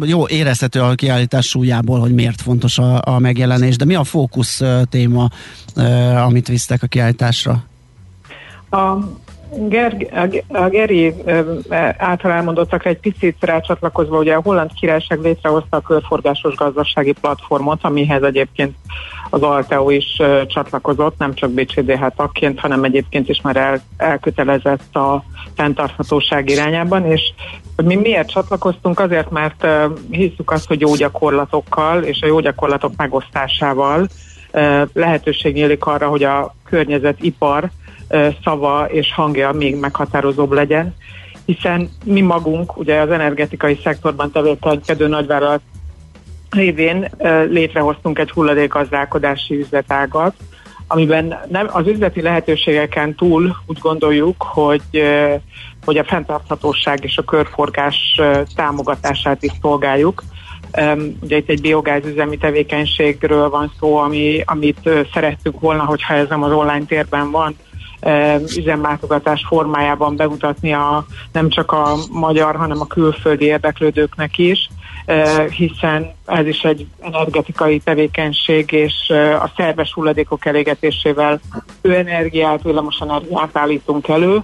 jó érezhető a kiállítás súlyából, hogy miért fontos a, a megjelenés, de mi a fókusz téma, amit visztek a kiállításra? A Ger, a Geri által elmondottakra egy picit rácsatlakozva, ugye a Holland Királyság létrehozta a körforgásos gazdasági platformot, amihez egyébként az Alteo is csatlakozott, nem csak BCDH tagként, hanem egyébként is már el, elkötelezett a fenntarthatóság irányában, és hogy mi miért csatlakoztunk? Azért, mert hiszük azt, hogy jó gyakorlatokkal és a jó gyakorlatok megosztásával lehetőség nyílik arra, hogy a környezetipar szava és hangja még meghatározóbb legyen, hiszen mi magunk, ugye az energetikai szektorban tevékenykedő nagyvállalat révén létrehoztunk egy hulladékgazdálkodási üzletágat, amiben nem, az üzleti lehetőségeken túl úgy gondoljuk, hogy, hogy a fenntarthatóság és a körforgás támogatását is szolgáljuk. Ugye itt egy biogázüzemi tevékenységről van szó, ami, amit szerettük volna, hogyha ez nem az online térben van, üzemlátogatás formájában bemutatni a, nem csak a magyar, hanem a külföldi érdeklődőknek is, hiszen ez is egy energetikai tevékenység, és a szerves hulladékok elégetésével ő energiát, villamos energiát állítunk elő,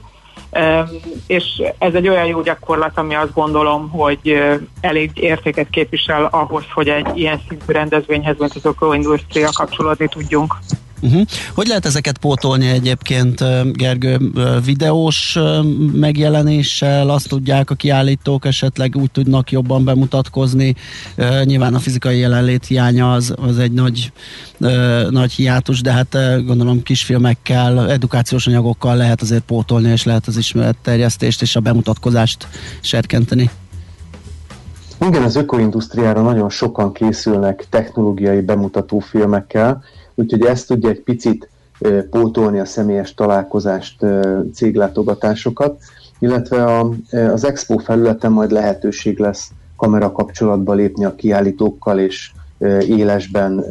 és ez egy olyan jó gyakorlat, ami azt gondolom, hogy elég értéket képvisel ahhoz, hogy egy ilyen szintű rendezvényhez, mint az ökoindustria kapcsolódni tudjunk. Uh-huh. Hogy lehet ezeket pótolni egyébként, Gergő, videós megjelenéssel, azt tudják a kiállítók esetleg úgy tudnak jobban bemutatkozni. Nyilván a fizikai jelenlét hiánya az, az egy nagy, nagy hiátus, de hát gondolom kisfilmekkel, edukációs anyagokkal lehet azért pótolni, és lehet az ismeretterjesztést és a bemutatkozást serkenteni. Igen, az ökoindusztriára nagyon sokan készülnek technológiai bemutató filmekkel, úgyhogy ezt tudja egy picit pótolni a személyes találkozást, céglátogatásokat, illetve a, az expo felületen majd lehetőség lesz kamera kapcsolatba lépni a kiállítókkal és élesben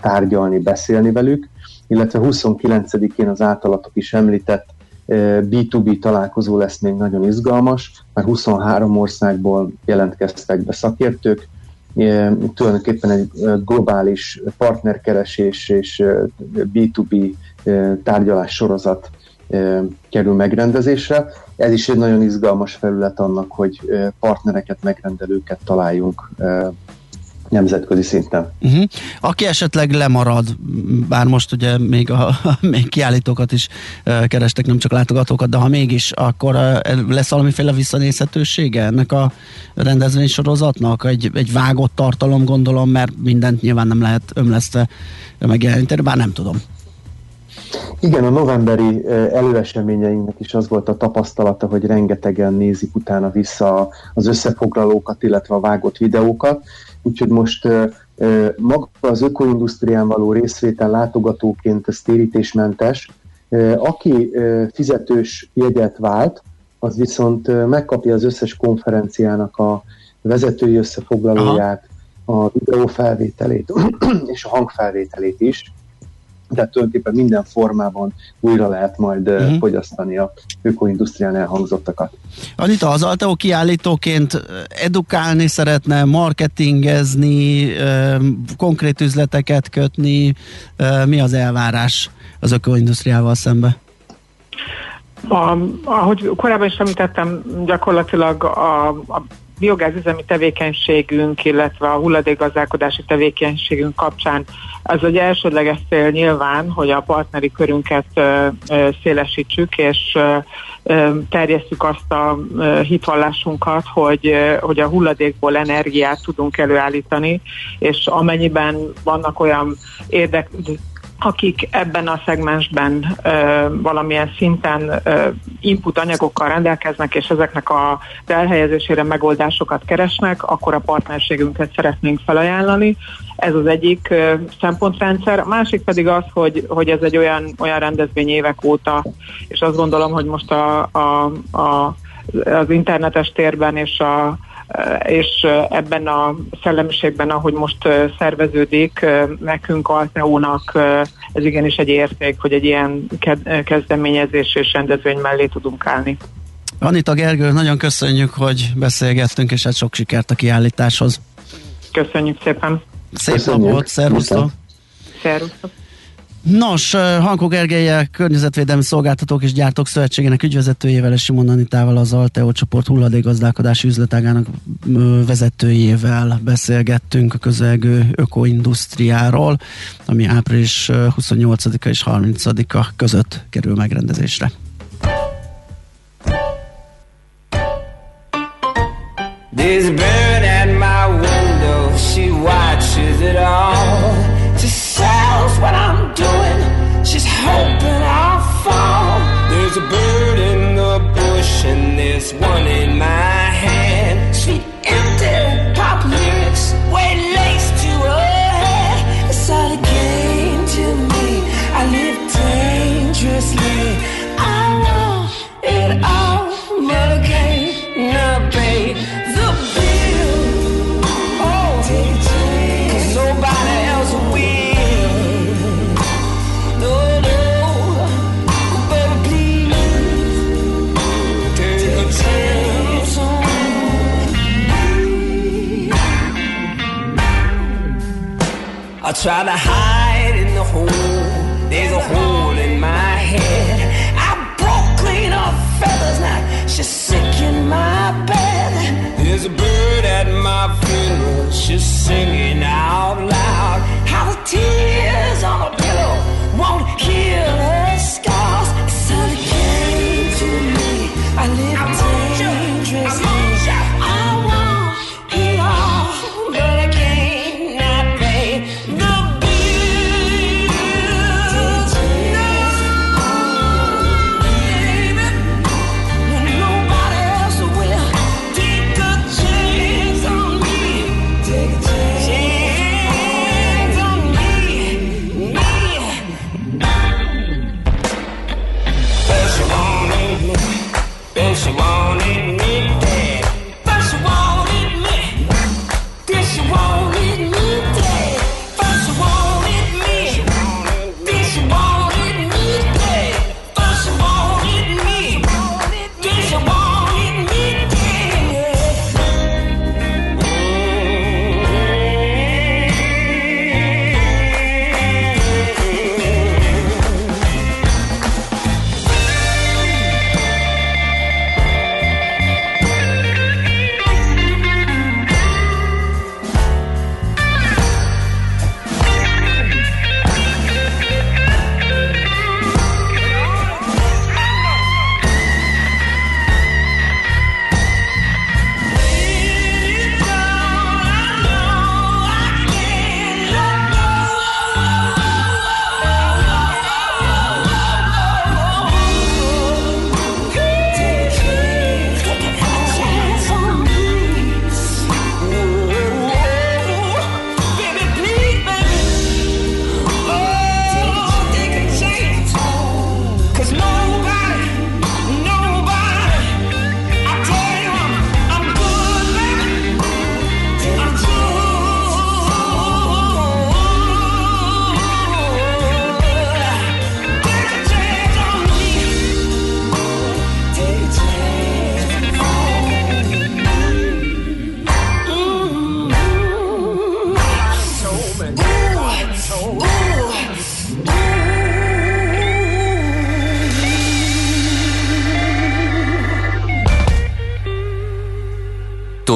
tárgyalni, beszélni velük, illetve 29-én az általatok is említett B2B találkozó lesz még nagyon izgalmas, mert 23 országból jelentkeztek be szakértők, tulajdonképpen egy globális partnerkeresés és B2B tárgyalás sorozat kerül megrendezésre. Ez is egy nagyon izgalmas felület annak, hogy partnereket, megrendelőket találjunk nemzetközi szinten. Uh-huh. Aki esetleg lemarad, bár most ugye még, a, még kiállítókat is uh, kerestek, nem csak látogatókat, de ha mégis, akkor uh, lesz valamiféle visszanézhetősége ennek a rendezvénysorozatnak? Egy, egy vágott tartalom gondolom, mert mindent nyilván nem lehet ömlesztve megjeleníteni, bár nem tudom. Igen, a novemberi előeseményeinknek is az volt a tapasztalata, hogy rengetegen nézik utána vissza az összefoglalókat, illetve a vágott videókat, úgyhogy most maga az ökoindusztrián való részvétel látogatóként ez térítésmentes. Aki fizetős jegyet vált, az viszont megkapja az összes konferenciának a vezetői összefoglalóját, Aha. a videófelvételét és a hangfelvételét is tehát tulajdonképpen minden formában újra lehet majd uh-huh. fogyasztani a ökoindustrián elhangzottakat. Anita, az Alteo kiállítóként edukálni szeretne, marketingezni, konkrét üzleteket kötni, mi az elvárás az ökoindustriával szembe? A, ahogy korábban is említettem, gyakorlatilag a, a biogázüzemi tevékenységünk, illetve a hulladékgazdálkodási tevékenységünk kapcsán. Az egy elsődleges cél nyilván, hogy a partneri körünket ö, ö, szélesítsük, és ö, terjesztjük azt a hitvallásunkat, hogy, hogy a hulladékból energiát tudunk előállítani, és amennyiben vannak olyan érdek, akik ebben a szegmensben ö, valamilyen szinten ö, input anyagokkal rendelkeznek, és ezeknek a elhelyezésére megoldásokat keresnek, akkor a partnerségünket szeretnénk felajánlani. Ez az egyik ö, szempontrendszer. A másik pedig az, hogy, hogy ez egy olyan, olyan rendezvény évek óta, és azt gondolom, hogy most a, a, a, az internetes térben és a és ebben a szellemiségben, ahogy most szerveződik, nekünk Alteónak ez igenis egy érték, hogy egy ilyen kezdeményezés és rendezvény mellé tudunk állni. Anita Gergő, nagyon köszönjük, hogy beszélgettünk, és hát sok sikert a kiállításhoz. Köszönjük szépen. Szép nap volt, szervusztok. Szervusztok. Nos, Hankó Gergelyel, Környezetvédelmi Szolgáltatók és Gyártók Szövetségének ügyvezetőjével és Simon Anitával az Alteo csoport hulladékgazdálkodási üzletágának vezetőjével beszélgettünk a közelgő ökoindusztriáról, ami április 28-a és 30-a között kerül megrendezésre. A bird at my window, she watches it all. Hoping I'll fall. There's a bird in the bush, and there's one in my try to hide in the hole. There's a hole in my head. I broke clean off feathers now. She's sick in my bed. There's a bird at my funeral. She's singing out loud. How the tears on a pillow won't heal her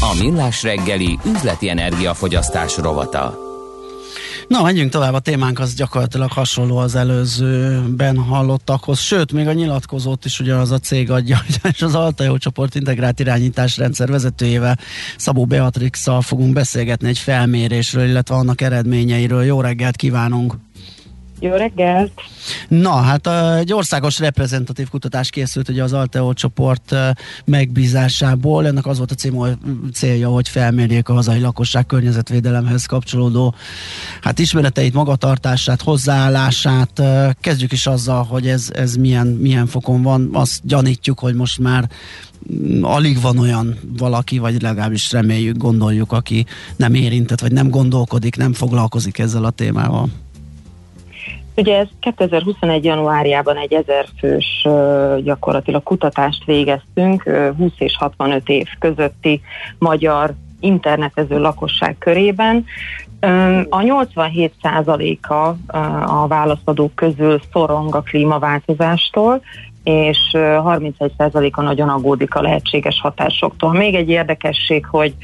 A Millás reggeli üzleti energiafogyasztás rovata. Na, menjünk tovább, a témánk az gyakorlatilag hasonló az előzőben hallottakhoz, sőt, még a nyilatkozót is ugyanaz a cég adja, és az Altajó csoport integrált irányítás rendszer vezetőjével, Szabó Beatrix-szal fogunk beszélgetni egy felmérésről, illetve annak eredményeiről. Jó reggelt kívánunk! Jó reggelt! Na, hát egy országos reprezentatív kutatás készült ugye az Alteo csoport megbízásából. Ennek az volt a cím, célja, hogy felmérjék a hazai lakosság környezetvédelemhez kapcsolódó hát ismereteit, magatartását, hozzáállását. Kezdjük is azzal, hogy ez, ez milyen, milyen fokon van. Azt gyanítjuk, hogy most már mm, alig van olyan valaki, vagy legalábbis reméljük, gondoljuk, aki nem érintett, vagy nem gondolkodik, nem foglalkozik ezzel a témával. Ugye ez 2021. januárjában egy ezer fős ö, gyakorlatilag kutatást végeztünk, ö, 20 és 65 év közötti magyar internetező lakosság körében. A 87%-a ö, a válaszadók közül szorong a klímaváltozástól, és ö, 31%-a nagyon aggódik a lehetséges hatásoktól. Még egy érdekesség, hogy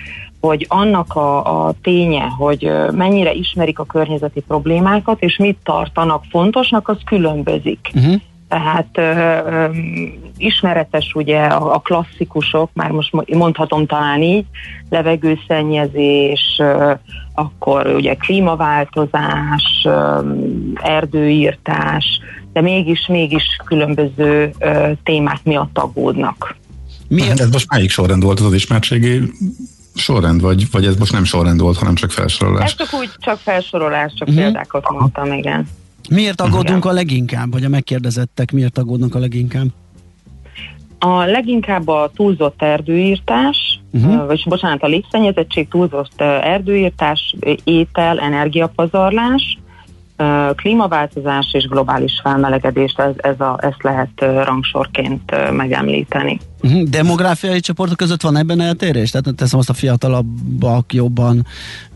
hogy annak a, a ténye, hogy mennyire ismerik a környezeti problémákat, és mit tartanak fontosnak, az különbözik. Uh-huh. Tehát ö, ö, ismeretes ugye a, a klasszikusok, már most mo- mondhatom talán így, levegőszennyezés, ö, akkor ugye klímaváltozás, ö, erdőírtás, de mégis, mégis különböző ö, témák miatt aggódnak. Miért? Ez most melyik sorrend volt az, az ismertségi sorrend, vagy, vagy ez most nem sorrend volt, hanem csak felsorolás? Ez csak úgy, csak felsorolás, csak Mhm. uh-huh. példákat mondtam, igen. Miért aggódunk a leginkább, vagy a megkérdezettek miért aggódnak a leginkább? A leginkább a túlzott erdőírtás, Mhm. uh-huh. vagy bocsánat, a légszennyezettség, túlzott erdőírtás, étel, energiapazarlás, klímaváltozás és globális felmelegedés, ez, ez a, ezt lehet rangsorként megemlíteni. Uh-huh. Demográfiai csoportok között van ebben eltérés? Tehát teszem azt a fiatalabbak jobban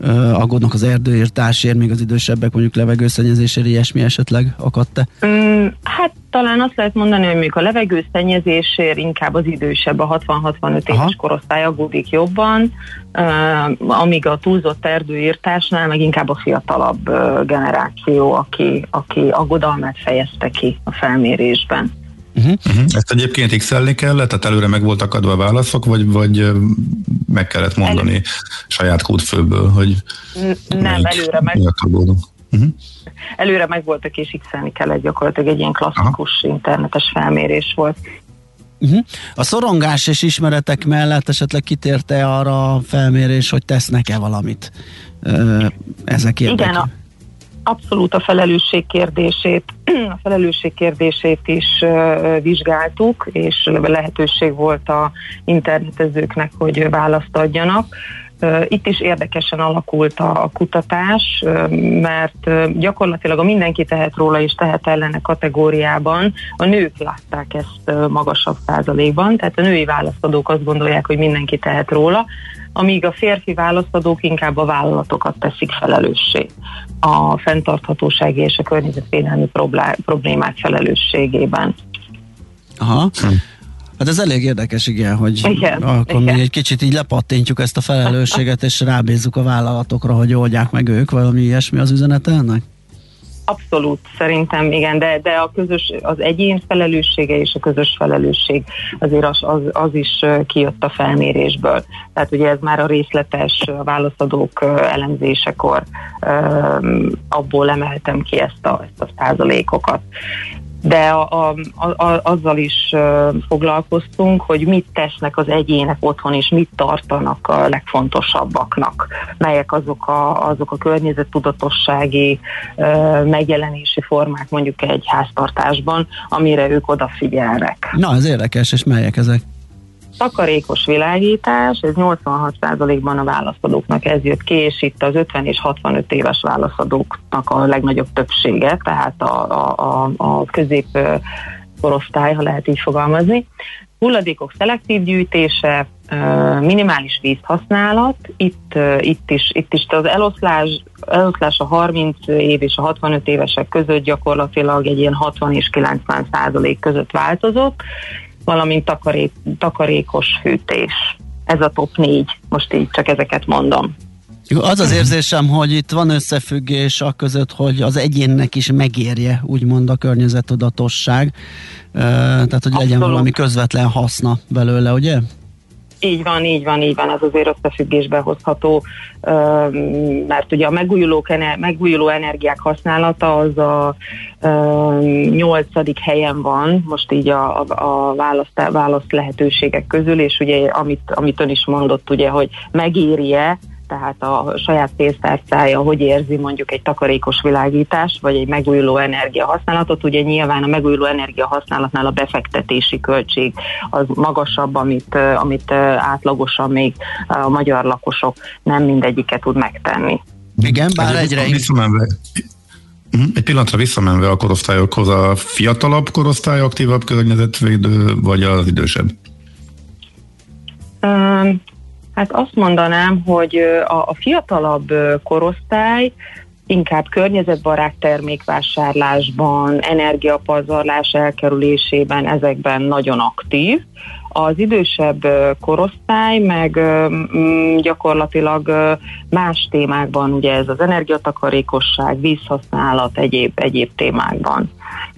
uh, aggódnak az erdőírtásért, még az idősebbek mondjuk levegőszennyezésért, ilyesmi esetleg akadt-e? Mm, hát talán azt lehet mondani, hogy mondjuk a levegőszennyezésért inkább az idősebb, a 60-65 éves korosztály aggódik jobban, uh, amíg a túlzott erdőírtásnál meg inkább a fiatalabb uh, generáció, aki, aki aggodalmát fejezte ki a felmérésben. Uh-huh. Ezt egyébként x kellett, tehát előre meg voltak adva a válaszok, vagy, vagy meg kellett mondani saját kódfőből, hogy N- Nem, előre meg. Uh-huh. előre meg voltak és x kell egy gyakorlatilag egy ilyen klasszikus Aha. internetes felmérés volt. Uh-huh. A szorongás és ismeretek mellett esetleg kitérte arra a felmérés, hogy tesznek-e valamit ezek érdekében? Igen, a, abszolút a felelősség kérdését, a felelősség kérdését is vizsgáltuk, és lehetőség volt a internetezőknek, hogy választ adjanak. Itt is érdekesen alakult a kutatás, mert gyakorlatilag a mindenki tehet róla és tehet ellene kategóriában a nők látták ezt magasabb százalékban, tehát a női választadók azt gondolják, hogy mindenki tehet róla, amíg a férfi választadók inkább a vállalatokat teszik felelőssé a fenntarthatósági és a környezetvédelmi problémák felelősségében. Aha. Hát ez elég érdekes, igen, hogy Igen, akkor igen. mi egy kicsit így lepattintjuk ezt a felelősséget, és rábízzuk a vállalatokra, hogy oldják meg ők, valami ilyesmi az üzenete ennek? Abszolút, szerintem igen, de, de a közös, az egyén felelőssége és a közös felelősség azért az, az, az is kijött a felmérésből. Tehát ugye ez már a részletes ö, válaszadók elemzésekor abból emeltem ki ezt a, ezt a százalékokat. De a, a, a, azzal is foglalkoztunk, hogy mit tesznek az egyének otthon, és mit tartanak a legfontosabbaknak. Melyek azok a, azok a környezettudatossági megjelenési formák mondjuk egy háztartásban, amire ők odafigyelnek. Na, ez érdekes, és melyek ezek? Takarékos világítás, ez 86%-ban a válaszadóknak ez jött ki, és itt az 50 és 65 éves válaszadóknak a legnagyobb többsége, tehát a, a, a, a közép korosztály, ha lehet így fogalmazni. Hulladékok szelektív gyűjtése, minimális vízhasználat, itt, itt, is, itt is az eloszlás, eloszlás a 30 év és a 65 évesek között gyakorlatilag egy ilyen 60 és 90 százalék között változott, valamint takarék, takarékos fűtés. Ez a top 4, most így csak ezeket mondom. Az az érzésem, hogy itt van összefüggés a között, hogy az egyénnek is megérje, úgymond a környezettudatosság, tehát hogy legyen Abszolút. valami közvetlen haszna belőle, ugye? Így van, így van, így van, ez azért összefüggésbe hozható, mert ugye a megújulók, megújuló energiák használata az a nyolcadik helyen van, most így a, a, a választ, választ lehetőségek közül, és ugye amit, amit ön is mondott, ugye, hogy megéri-e, tehát a saját pénztárcája hogy érzi mondjuk egy takarékos világítás, vagy egy megújuló energia használatot. Ugye nyilván a megújuló energia használatnál a befektetési költség az magasabb, amit, amit átlagosan még a magyar lakosok nem mindegyiket tud megtenni. Igen, bár Egy- egyre visszamenve, Mhm, egy pillanatra visszamenve a korosztályokhoz, a fiatalabb korosztály aktívabb környezetvédő, vagy az idősebb? Hát azt mondanám, hogy a, a fiatalabb korosztály inkább környezetbarát termékvásárlásban, energiapazarlás elkerülésében, ezekben nagyon aktív. Az idősebb korosztály meg mm, gyakorlatilag más témákban, ugye ez az energiatakarékosság, vízhasználat, egyéb, egyéb témákban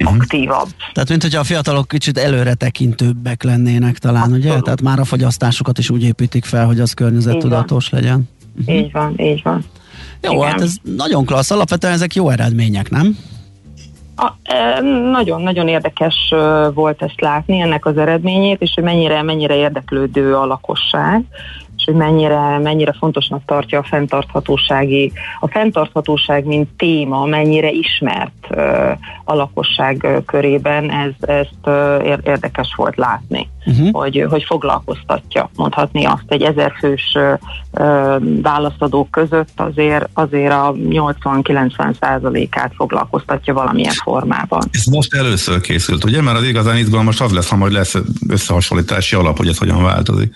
aktívabb. Tehát, mint hogyha a fiatalok kicsit előre tekintőbbek lennének talán, ugye? Tehát már a fogyasztásukat is úgy építik fel, hogy az környezettudatos legyen. Így van, így van. Jó, Igen. hát ez nagyon klassz. Alapvetően ezek jó eredmények, nem? Nagyon-nagyon érdekes volt ezt látni, ennek az eredményét, és hogy mennyire, mennyire érdeklődő a lakosság. Hogy mennyire, mennyire fontosnak tartja a fenntarthatósági, a fenntarthatóság mint téma, mennyire ismert a lakosság körében, ez, ezt érdekes volt látni, uh-huh. hogy, hogy foglalkoztatja, mondhatni azt, egy ezerfős választadók között azért, azért a 80-90 százalékát foglalkoztatja valamilyen formában. Ez most először készült, ugye? Mert az igazán izgalmas az lesz, ha majd lesz összehasonlítási alap, hogy ez hogyan változik.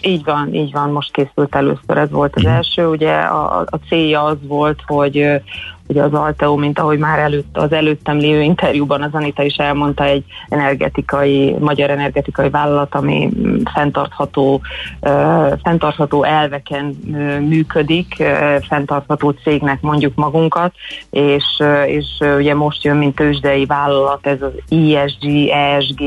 Így van, így van, most készült először, ez volt az első. Ugye a, a célja az volt, hogy ugye az Alteo, mint ahogy már előtt, az előttem lévő interjúban az Anita is elmondta, egy energetikai, magyar energetikai vállalat, ami fenntartható, fenntartható elveken működik, fenntartható cégnek mondjuk magunkat, és, és ugye most jön, mint tőzsdei vállalat, ez az ESG, ESG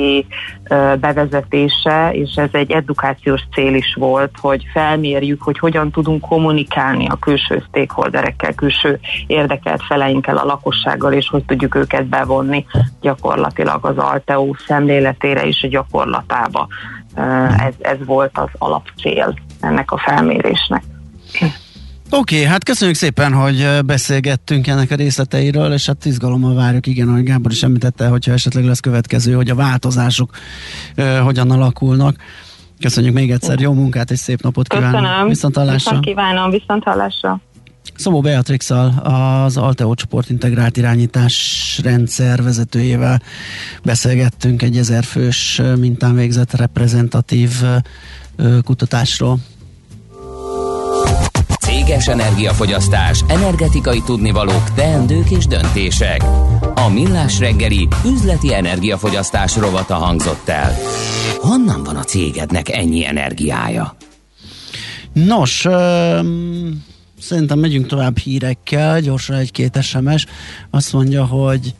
bevezetése, és ez egy edukációs cél is volt, hogy felmérjük, hogy hogyan tudunk kommunikálni a külső stakeholderekkel, külső érdekelt feleinkkel, a lakossággal, és hogy tudjuk őket bevonni gyakorlatilag az Alteo szemléletére és a gyakorlatába. Ez, ez volt az alapcél ennek a felmérésnek. Oké, okay, hát köszönjük szépen, hogy beszélgettünk ennek a részleteiről, és hát izgalommal várjuk, igen, ahogy Gábor is említette, hogyha esetleg lesz következő, hogy a változások ö, hogyan alakulnak. Köszönjük még egyszer, jó munkát és szép napot kívánunk. Köszönöm. Viszont hallásra. Viszont kívánom, viszont hallásra. Szabó beatrix az Alteo csoport integrált irányítás rendszer vezetőjével beszélgettünk egy ezer fős mintán végzett reprezentatív kutatásról. Céges energiafogyasztás, energetikai tudnivalók, teendők és döntések. A Millás reggeli üzleti energiafogyasztás rovata hangzott el. Honnan van a cégednek ennyi energiája? Nos, öm, szerintem megyünk tovább hírekkel, gyorsan egy-két SMS. Azt mondja, hogy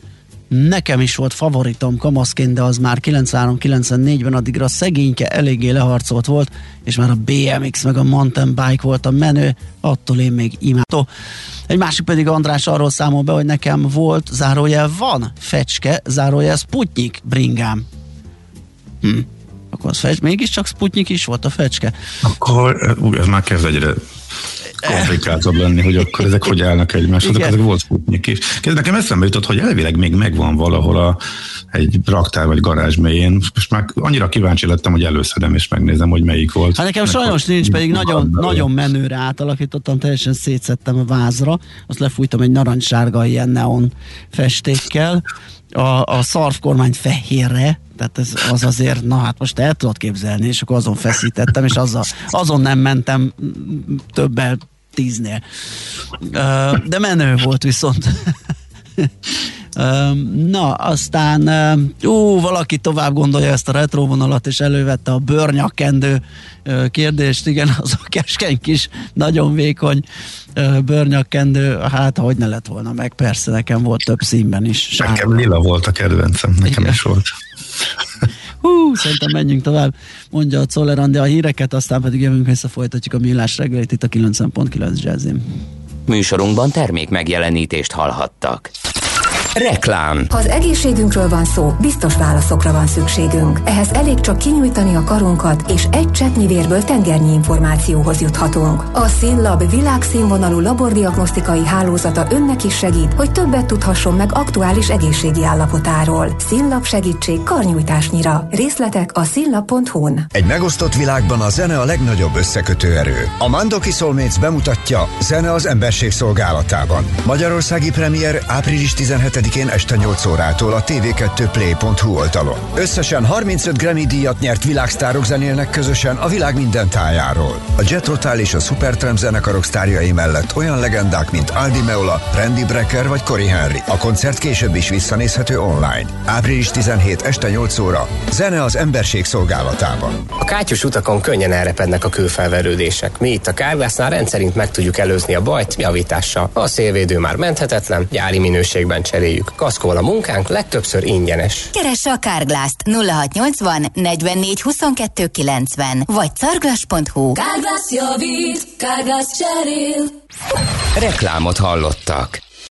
nekem is volt favoritom kamaszként, de az már 93-94-ben addigra szegényke eléggé leharcolt volt, és már a BMX meg a mountain bike volt a menő, attól én még imádom. Egy másik pedig András arról számol be, hogy nekem volt, zárójel van fecske, zárójel Sputnik bringám. Hm. Akkor az fecs, mégiscsak Sputnik is volt a fecske. Akkor ez már kezd egyre komplikáltabb lenni, hogy akkor ezek hogy állnak egymáshoz, Igen. ezek volt Sputnik is. Kezdve nekem eszembe jutott, hogy elvileg még megvan valahol a, egy raktár vagy garázs mélyén. Most már annyira kíváncsi lettem, hogy előszedem és megnézem, hogy melyik volt. Hát nekem sajnos nincs, pedig nagyon, nagyon menőre átalakítottam, teljesen szétszettem a vázra, azt lefújtam egy narancssárga ilyen neon festékkel, a, a szarvkormányt fehérre, tehát ez, az azért, na hát most el tudod képzelni, és akkor azon feszítettem, és azzal, azon nem mentem többel tíznél. De menő volt viszont. Na, aztán ú, valaki tovább gondolja ezt a retro vonalat, és elővette a bőrnyakkendő ö, kérdést, igen, az a keskeny kis, nagyon vékony ö, bőrnyakkendő, hát hogy ne lett volna meg, persze nekem volt több színben is. Nekem lila volt a kedvencem, nekem Igen. is volt. Hú, szerintem menjünk tovább, mondja a Czoller a híreket, aztán pedig jövünk vissza, folytatjuk a millás reggelit itt a 90.9 Jazzin. Műsorunkban termék megjelenítést hallhattak. Reklám. Ha az egészségünkről van szó, biztos válaszokra van szükségünk. Ehhez elég csak kinyújtani a karunkat, és egy cseppnyi vérből tengernyi információhoz juthatunk. A SINLAB világszínvonalú labordiagnosztikai hálózata önnek is segít, hogy többet tudhasson meg aktuális egészségi állapotáról. SINLAB segítség karnyújtásnyira. Részletek a sinlab.hu-n. Egy megosztott világban a zene a legnagyobb összekötő erő. A Mandoki Soulmates bemutatja Zene az emberség szolgálatában. Magyarországi premier április 17-én este 8 órától a tv2play.hu oldalon. Összesen 35 Grammy díjat nyert világsztárok zenélnek közösen a világ minden tájáról. A Jet Rotal és a Supertramp zenekarok sztárjai mellett olyan legendák, mint Aldi Meola, Randy Brecker vagy Cory Henry. A koncert később is visszanézhető online. Április 17 este 8 óra. Zene az emberség szolgálatában. A kátyus utakon könnyen elrepednek a kőfelverődések. Mi itt a Kárgásznál rendszerint meg tudjuk előzni a bajt javítással. A szélvédő már menthetetlen, gyári minőségben cseréljük. Kaszkol a munkánk, legtöbbször ingyenes. Keresse a Kárglászt 0680 44 22 90 vagy carglass.hu. Kárglász javít, Kárglász cserél. Reklámot hallottak.